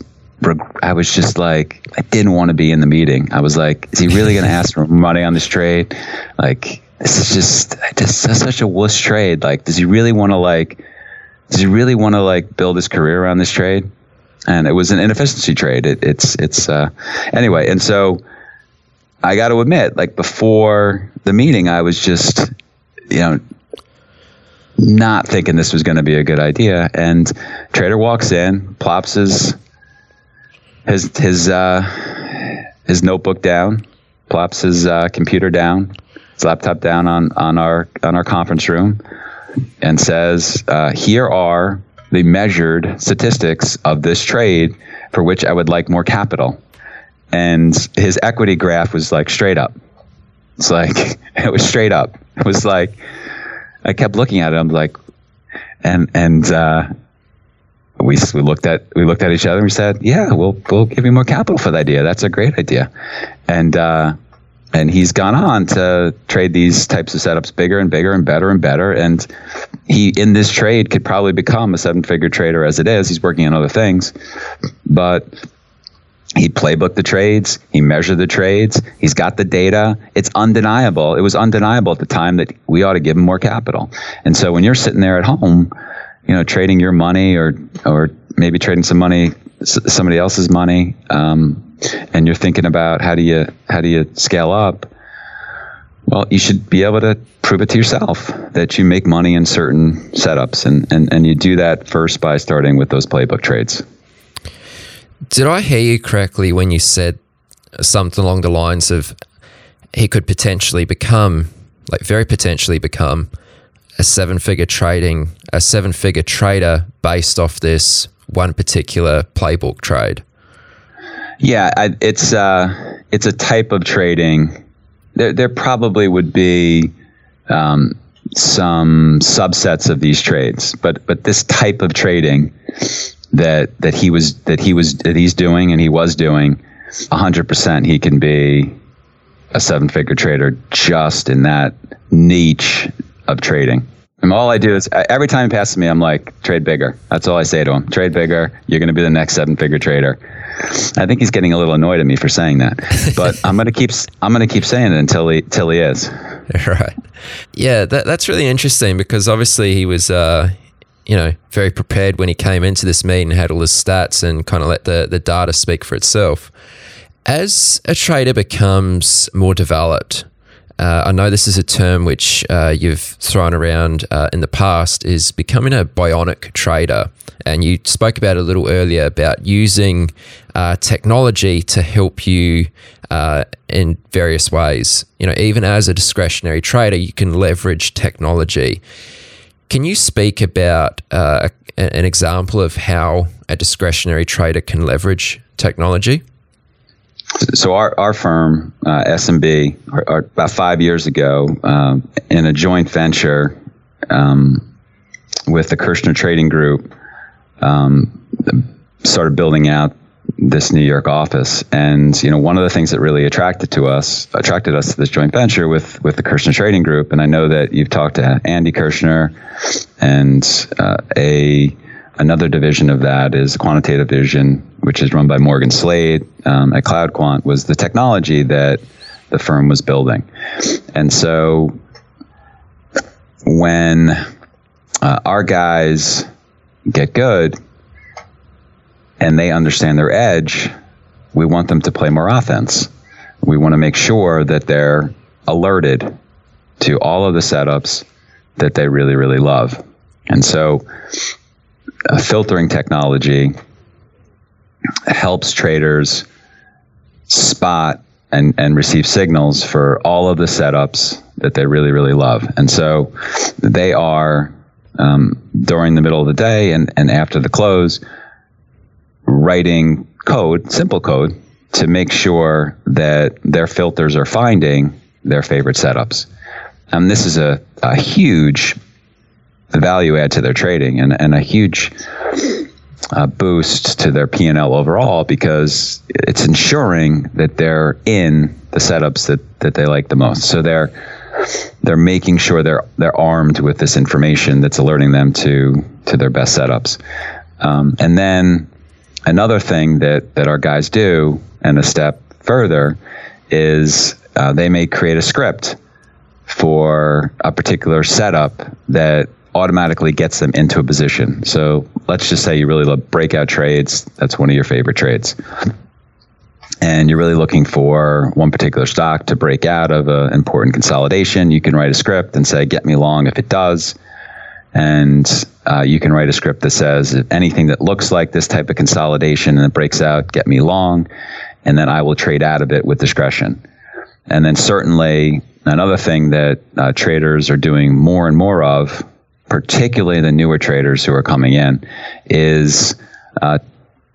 I was just like, I didn't want to be in the meeting. I was like, is he really going to ask for money on this trade? Like, this is just, just such a wuss trade. Like, does he really want to like, does he really want to like build his career around this trade? And it was an inefficiency trade. It, it's, it's, uh, anyway. And so I got to admit, like before the meeting, I was just, you know, not thinking this was going to be a good idea. And trader walks in, plops his, his his uh, his notebook down, plops his uh, computer down, his laptop down on on our on our conference room, and says, uh, "Here are the measured statistics of this trade for which I would like more capital." And his equity graph was like straight up. It's like it was straight up. It was like I kept looking at it. I'm like, and and uh, we, we looked at we looked at each other and we said, "Yeah, we'll we'll give you more capital for the idea. That's a great idea." And uh, and he's gone on to trade these types of setups bigger and bigger and better and better. And he in this trade could probably become a seven figure trader as it is. He's working on other things, but he playbooked the trades. He measured the trades. He's got the data. It's undeniable. It was undeniable at the time that we ought to give him more capital. And so when you're sitting there at home you know, trading your money or or maybe trading some money, somebody else's money, um, and you're thinking about how do you how do you scale up. Well, you should be able to prove it to yourself that you make money in certain setups, and, and, and you do that first by starting with those playbook trades. Did I hear you correctly when you said something along the lines of he could potentially become, like very potentially become, a seven figure trading, a seven figure trader based off this one particular playbook trade? Yeah, I, it's uh, it's a type of trading. There, there probably would be um, some subsets of these trades, but but this type of trading that that he was that he was that he's doing and he was doing, hundred percent, he can be a seven figure trader just in that niche of trading. And all I do is every time he passes me, I'm like, trade bigger. That's all I say to him. Trade bigger. You're going to be the next seven figure trader. I think he's getting a little annoyed at me for saying that, but I'm going to keep I'm going to keep saying it until he till he is. Right. Yeah, that, that's really interesting because obviously he was, uh, you know, very prepared when he came into this meet and had all his stats and kind of let the the data speak for itself. As a trader becomes more developed, uh, I know this is a term which uh, you've thrown around uh, in the past, is becoming a bionic trader. And you spoke about a little earlier about using uh, technology to help you uh, in various ways. You know, even as a discretionary trader, you can leverage technology. Can you speak about uh, an example of how a discretionary trader can leverage technology? So our, our firm, uh, SMB, our, our, about five years ago, um, in a joint venture um, with the Kirshner Trading Group, um, started building out this New York office. And you know, one of the things that really attracted to us, attracted us to this joint venture with with the Kirshner Trading Group. And I know that you've talked to Andy Kirshner and uh, a Another division of that is quantitative vision, which is run by Morgan Slade um, at CloudQuant, was the technology that the firm was building. And so when uh, our guys get good and they understand their edge, we want them to play more offense. We want to make sure that they're alerted to all of the setups that they really, really love. And so filtering technology helps traders spot and, and receive signals for all of the setups that they really, really love. And so they are um, during the middle of the day and, and after the close writing code, simple code, to make sure that their filters are finding their favorite setups. And this is a, a huge value add to their trading and, and a huge uh, boost to their P&L overall because it's ensuring that they're in the setups that, that they like the most. So they're they're making sure they're they're armed with this information that's alerting them to to their best setups. Um, and then another thing that that our guys do, and a step further, is uh, they may create a script for a particular setup that automatically gets them into a position. So let's just say you really love breakout trades. That's one of your favorite trades. And you're really looking for one particular stock to break out of an important consolidation. You can write a script and say, get me long if it does. And uh, you can write a script that says, anything that looks like this type of consolidation and it breaks out, get me long. And then I will trade out of it with discretion. And then certainly another thing that uh, traders are doing more and more of particularly the newer traders who are coming in, is uh,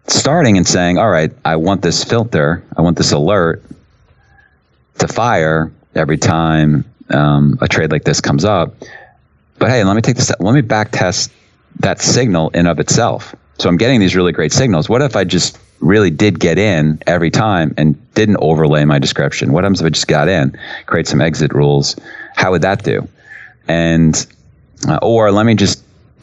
starting and saying, all right, I want this filter, I want this alert to fire every time um, a trade like this comes up. But hey, let me take this, let me back test that signal in of itself. So I'm getting these really great signals. What if I just really did get in every time and didn't overlay my description? What happens if I just got in, create some exit rules? How would that do? And uh, or let me just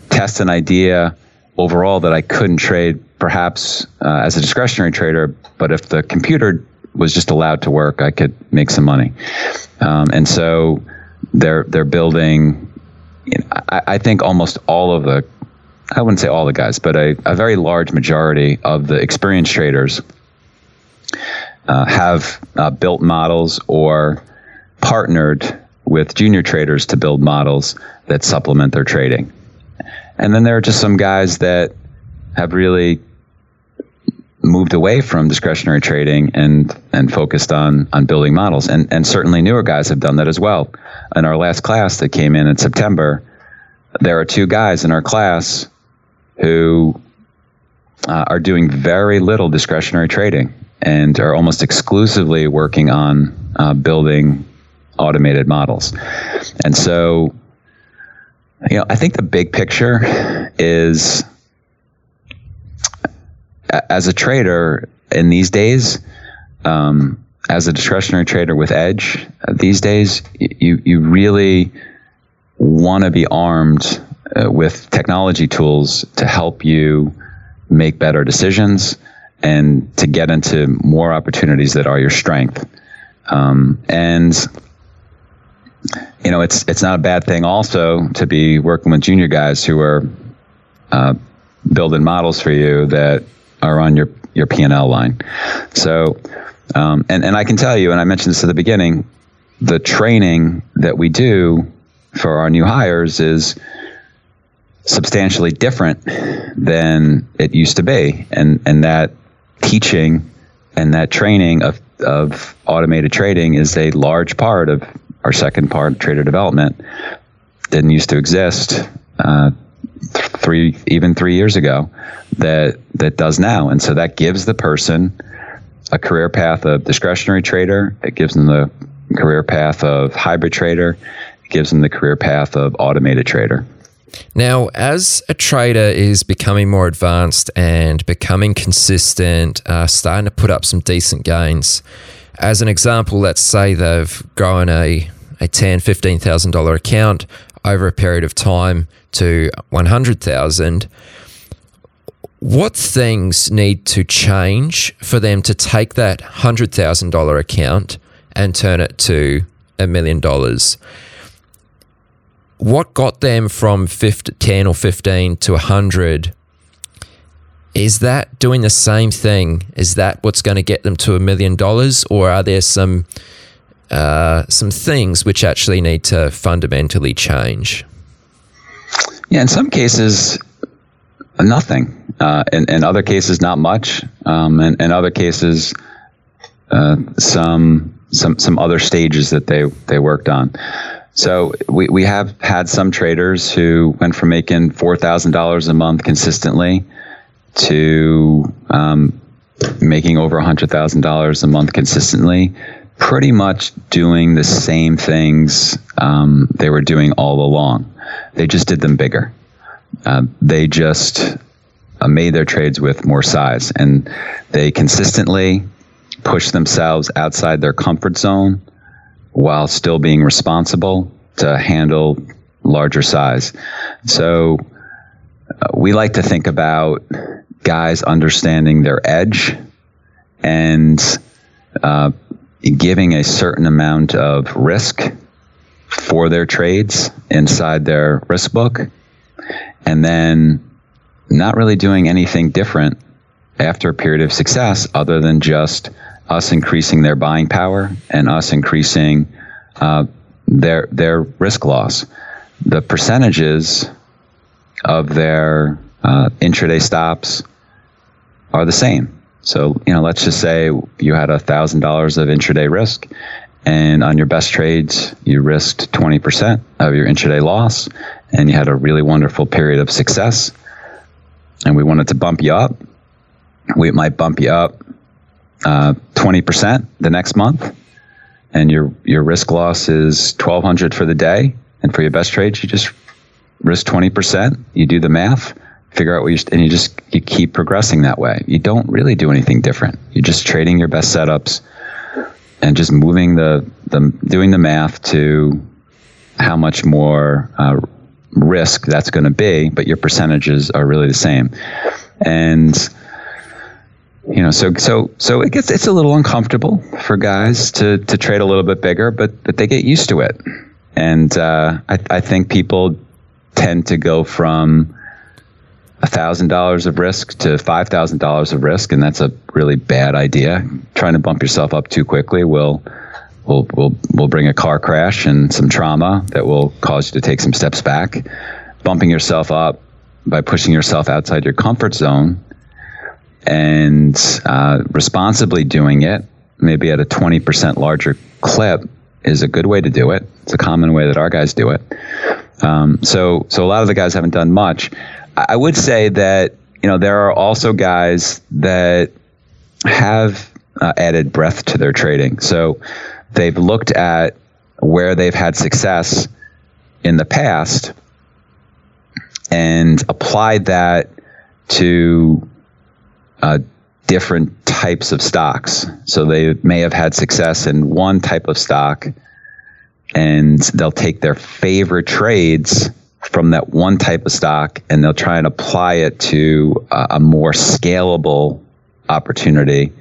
test an idea overall that I couldn't trade perhaps uh, as a discretionary trader, but if the computer was just allowed to work, I could make some money. Um, and so they're they're building. You know, I, I, think almost all of the, I wouldn't say all the guys, but a, a very large majority of the experienced traders uh, have uh, built models or partnered with junior traders to build models that supplement their trading. And then there are just some guys that have really moved away from discretionary trading and and focused on on building models. And and certainly newer guys have done that as well. In our last class that came in in September, there are two guys in our class who uh, are doing very little discretionary trading and are almost exclusively working on uh, building automated models. And so you know, I think the big picture is as a trader in these days, um, as a discretionary trader with Edge uh, these days, you you really want to be armed uh, with technology tools to help you make better decisions and to get into more opportunities that are your strength. Um, and you know, it's it's not a bad thing also to be working with junior guys who are uh, building models for you that are on your your P and L line. So, um, and and I can tell you, and I mentioned this at the beginning, the training that we do for our new hires is substantially different than it used to be, and and that teaching and that training of of automated trading is a large part of our second part, trader development, didn't used to exist uh, three even three years ago that that does now, and so that gives the person a career path of discretionary trader. It gives them the career path of hybrid trader. It gives them the career path of automated trader. Now, as a trader is becoming more advanced and becoming consistent, uh, starting to put up some decent gains, as an example, let's say they've grown a, a ten, fifteen thousand dollar account over a period of time to one hundred thousand. What things need to change for them to take that hundred thousand dollar account and turn it to a million dollars? What got them from 50, 10 or 15 to 100 is that doing the same thing? Is that what's going to get them to a million dollars, or are there some uh, some things which actually need to fundamentally change? Yeah, in some cases, nothing. Uh, in, in other cases, not much. Um, and in other cases, uh, some some some other stages that they they worked on. So we, we have had some traders who went from making four thousand dollars a month consistently to um, making over hundred thousand dollars a month consistently, pretty much doing the same things um, they were doing all along. They just did them bigger. Uh, they just uh, made their trades with more size, and they consistently push themselves outside their comfort zone while still being responsible to handle larger size. So uh, we like to think about guys understanding their edge and uh, giving a certain amount of risk for their trades inside their risk book and then not really doing anything different after a period of success other than just us increasing their buying power and us increasing uh, their their risk loss. The percentages of their uh, intraday stops are the same. So you know, let's just say you had a thousand dollars of intraday risk, and on your best trades you risked twenty percent of your intraday loss, and you had a really wonderful period of success. And we wanted to bump you up. We might bump you up uh, twenty uh, percent the next month and your your risk loss is 1200 for the day and for your best trades you just risk 20% you do the math figure out what you and you just you keep progressing that way. You don't really do anything different. You're just trading your best setups and just moving the the doing the math to how much more uh, risk that's going to be but your percentages are really the same. And you know, so so so it gets it's a little uncomfortable for guys to to trade a little bit bigger, but but they get used to it, and uh, I I think people tend to go from a thousand dollars of risk to five thousand dollars of risk, and that's a really bad idea. Trying to bump yourself up too quickly will will will will bring a car crash and some trauma that will cause you to take some steps back. Bumping yourself up by pushing yourself outside your comfort zone and uh, responsibly doing it, maybe at a 20% larger clip, is a good way to do it. It's a common way that our guys do it. Um, so, so a lot of the guys haven't done much. I would say that you know there are also guys that have uh, added breadth to their trading. So they've looked at where they've had success in the past and applied that to uh, different types of stocks. So they may have had success in one type of stock, and they'll take their favorite trades from that one type of stock and they'll try and apply it to a, a more scalable opportunity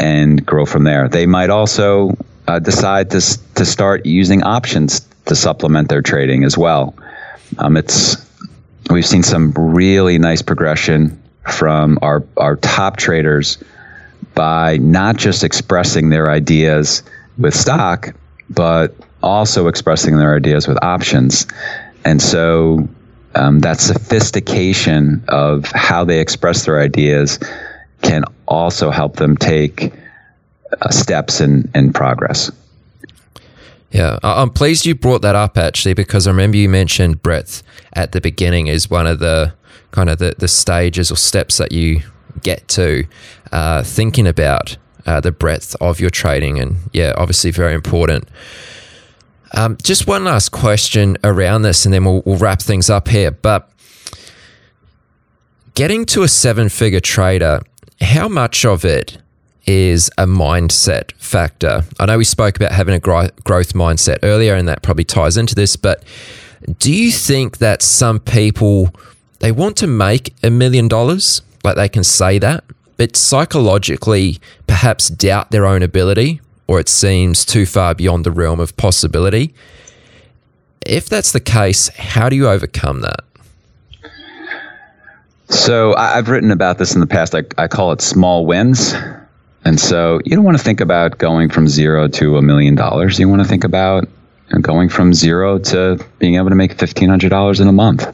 and grow from there. They might also uh, decide to, to start using options to supplement their trading as well. Um, it's we've seen some really nice progression from our, our top traders by not just expressing their ideas with stock, but also expressing their ideas with options. And so um, that sophistication of how they express their ideas can also help them take uh, steps in, in progress. Yeah, I'm pleased you brought that up actually because I remember you mentioned breadth at the beginning is one of the kind of the, the stages or steps that you get to uh, thinking about uh, the breadth of your trading. And yeah, obviously very important. Um, just one last question around this, and then we'll, we'll wrap things up here. But getting to a seven figure trader, how much of it is a mindset factor? I know we spoke about having a growth mindset earlier, and that probably ties into this, but do you think that some people they want to make a million dollars, like they can say that, but psychologically perhaps doubt their own ability or it seems too far beyond the realm of possibility. If that's the case, how do you overcome that? So I've written about this in the past. I, I call it small wins. And so you don't want to think about going from zero to a million dollars. You want to think about going from zero to being able to make $1,500 in a month.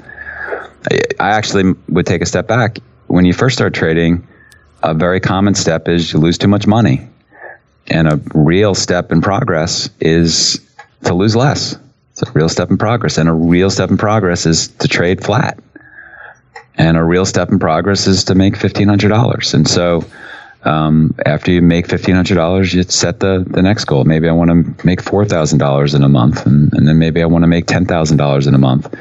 I actually would take a step back. When you first start trading, a very common step is you lose too much money. And a real step in progress is to lose less. It's a real step in progress. And a real step in progress is to trade flat. And a real step in progress is to make $1,500. And so um, after you make $1,500, you set the, the next goal. Maybe I want to make $4,000 in a month. And, and then maybe I want to make $10,000 in a month.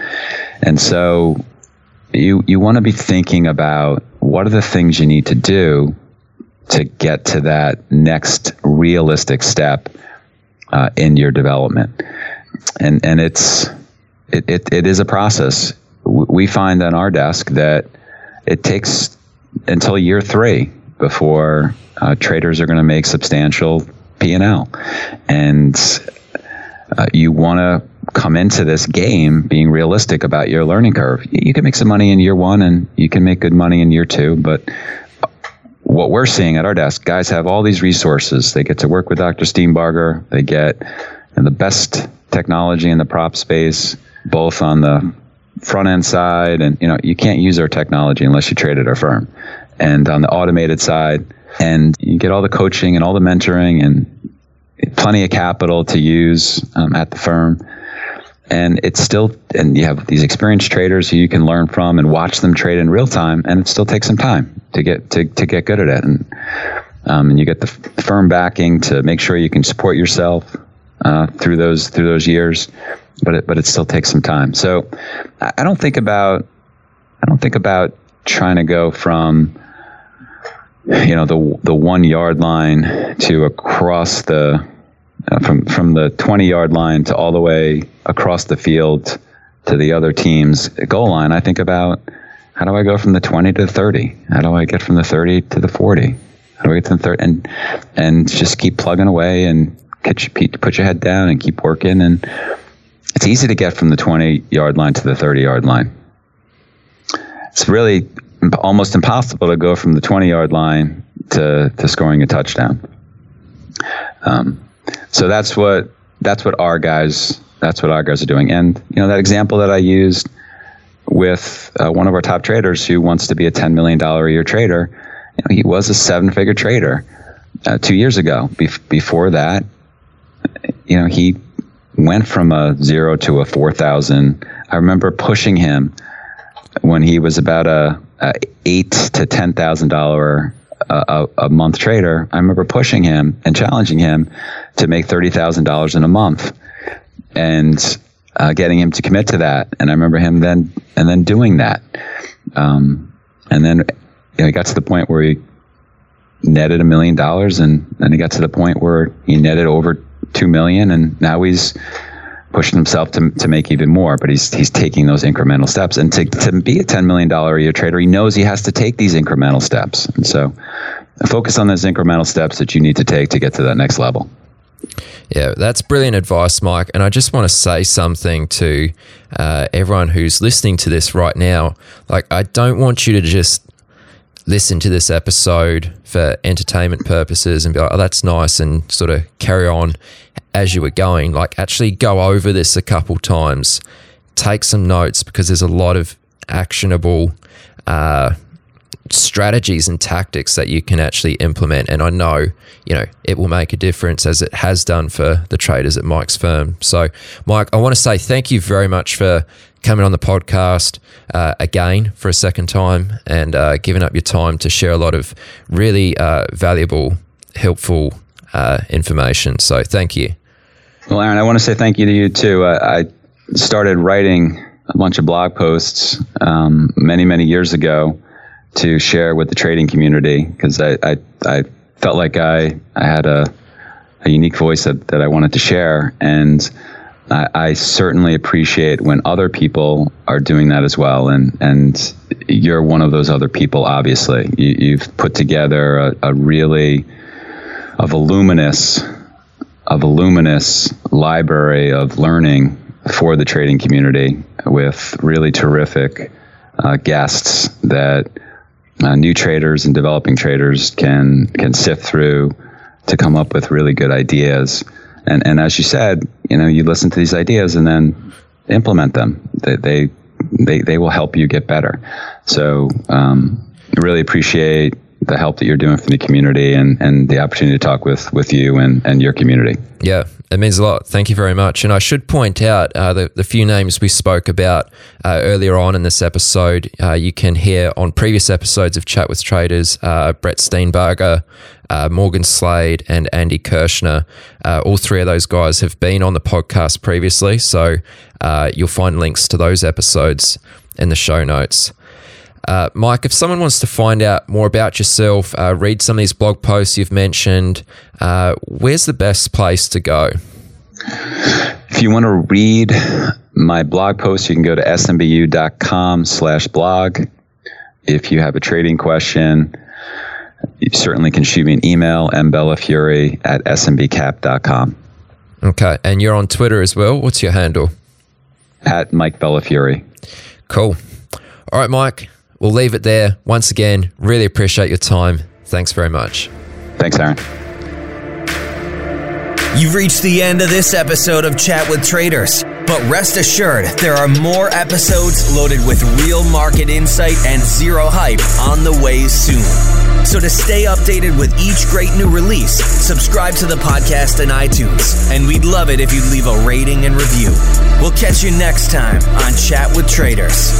And so you, you want to be thinking about what are the things you need to do to get to that next realistic step uh, in your development. And and it's it, it, it is a process. We find on our desk that it takes until year three before uh, traders are going to make substantial P and L, and uh, you want to come into this game being realistic about your learning curve. You can make some money in year one, and you can make good money in year two, but what we're seeing at our desk, guys have all these resources. They get to work with Dr. Steenbarger. They get the best technology in the prop space, both on the front end side, and you know you can't use our technology unless you trade at our firm, and on the automated side, and you get all the coaching and all the mentoring and plenty of capital to use um, at the firm and it's still and you have these experienced traders who you can learn from and watch them trade in real time and it still takes some time to get to, to get good at it. And um, and you get the firm backing to make sure you can support yourself uh, through those through those years but it but it still takes some time. So I don't think about I don't think about trying to go from you know the the one yard line to across the uh, from from the 20 yard line to all the way across the field to the other team's goal line, I think about how do I go from the 20 to the 30? How do I get from the 30 to the 40? How do I get to the 30? And and just keep plugging away and put your head down and keep working. And it's easy to get from the 20 yard line to the 30 yard line. It's really almost impossible to go from the 20 yard line to, to scoring a touchdown. Um, so that's what that's what our guys that's what our guys are doing. And you know that example that I used with uh, one of our top traders who wants to be a ten million dollar a year trader. You know, he was a seven figure trader uh, two years ago. before that, you know, he went from a zero to a four thousand. I remember pushing him when he was about a, a eight to ten thousand dollar a, a, month trader, I remember pushing him and challenging him to make thirty thousand dollars in a month, and uh, getting him to commit to that. And I remember him then and then doing that, um, and then you know, he got to the point where he netted a million dollars, and then he got to the point where he netted over two million, and now he's pushing himself to, to make even more, but he's he's taking those incremental steps. And to, to be a $10 million a year trader, he knows he has to take these incremental steps. And so focus on those incremental steps that you need to take to get to that next level. Yeah, that's brilliant advice, Mike. And I just want to say something to uh, everyone who's listening to this right now. Like, I don't want you to just listen to this episode for entertainment purposes and be like, oh, that's nice, and sort of carry on as you were going. Like, actually go over this a couple times, take some notes because there's a lot of actionable uh, strategies and tactics that you can actually implement. And I know, you know, it will make a difference as it has done for the traders at Mike's firm. So, Mike, I want to say thank you very much for coming on the podcast uh, again for a second time and uh, giving up your time to share a lot of really uh, valuable, helpful uh, information. So, thank you. Well, Aaron, I want to say thank you to you too. I started writing a bunch of blog posts um, many, many years ago to share with the trading community because I, I, I, felt like I, I had a, a unique voice that, that I wanted to share. And I, I, certainly appreciate when other people are doing that as well. And, and you're one of those other people, obviously. You, have put together a, a really a voluminous, a voluminous library of learning for the trading community with really terrific uh, guests that uh, new traders and developing traders can can sift through to come up with really good ideas. And and as you said, you know, you listen to these ideas and then implement them. They they they, they will help you get better. So um, really appreciate the help that you're doing for the community and, and the opportunity to talk with, with you and, and your community. Yeah, it means a lot. Thank you very much. And I should point out uh, the, the few names we spoke about uh, earlier on in this episode, uh, you can hear on previous episodes of Chat with Traders uh, Brett Steenbarger, uh, Morgan Slade, and Andy Kirschner. Uh, all three of those guys have been on the podcast previously. So you'll find links to those episodes in the show notes. Uh, Mike, if someone wants to find out more about yourself, uh, read some of these blog posts you've mentioned, uh, where's the best place to go? If you want to read my blog post, you can go to smbu.com slash blog. If you have a trading question, you certainly can shoot me an email, mbellafiore at smbcap.com. Okay. And you're on Twitter as well. What's your handle? At Mike Bellafiore. Cool. All right, Mike. We'll leave it there. Once again, really appreciate your time. Thanks very much. Thanks, Aaron. You've reached the end of this episode of Chat with Traders. But rest assured, there are more episodes loaded with real market insight and zero hype on the way soon. So to stay updated with each great new release, subscribe to the podcast in iTunes. And we'd love it if you'd leave a rating and review. We'll catch you next time on Chat with Traders.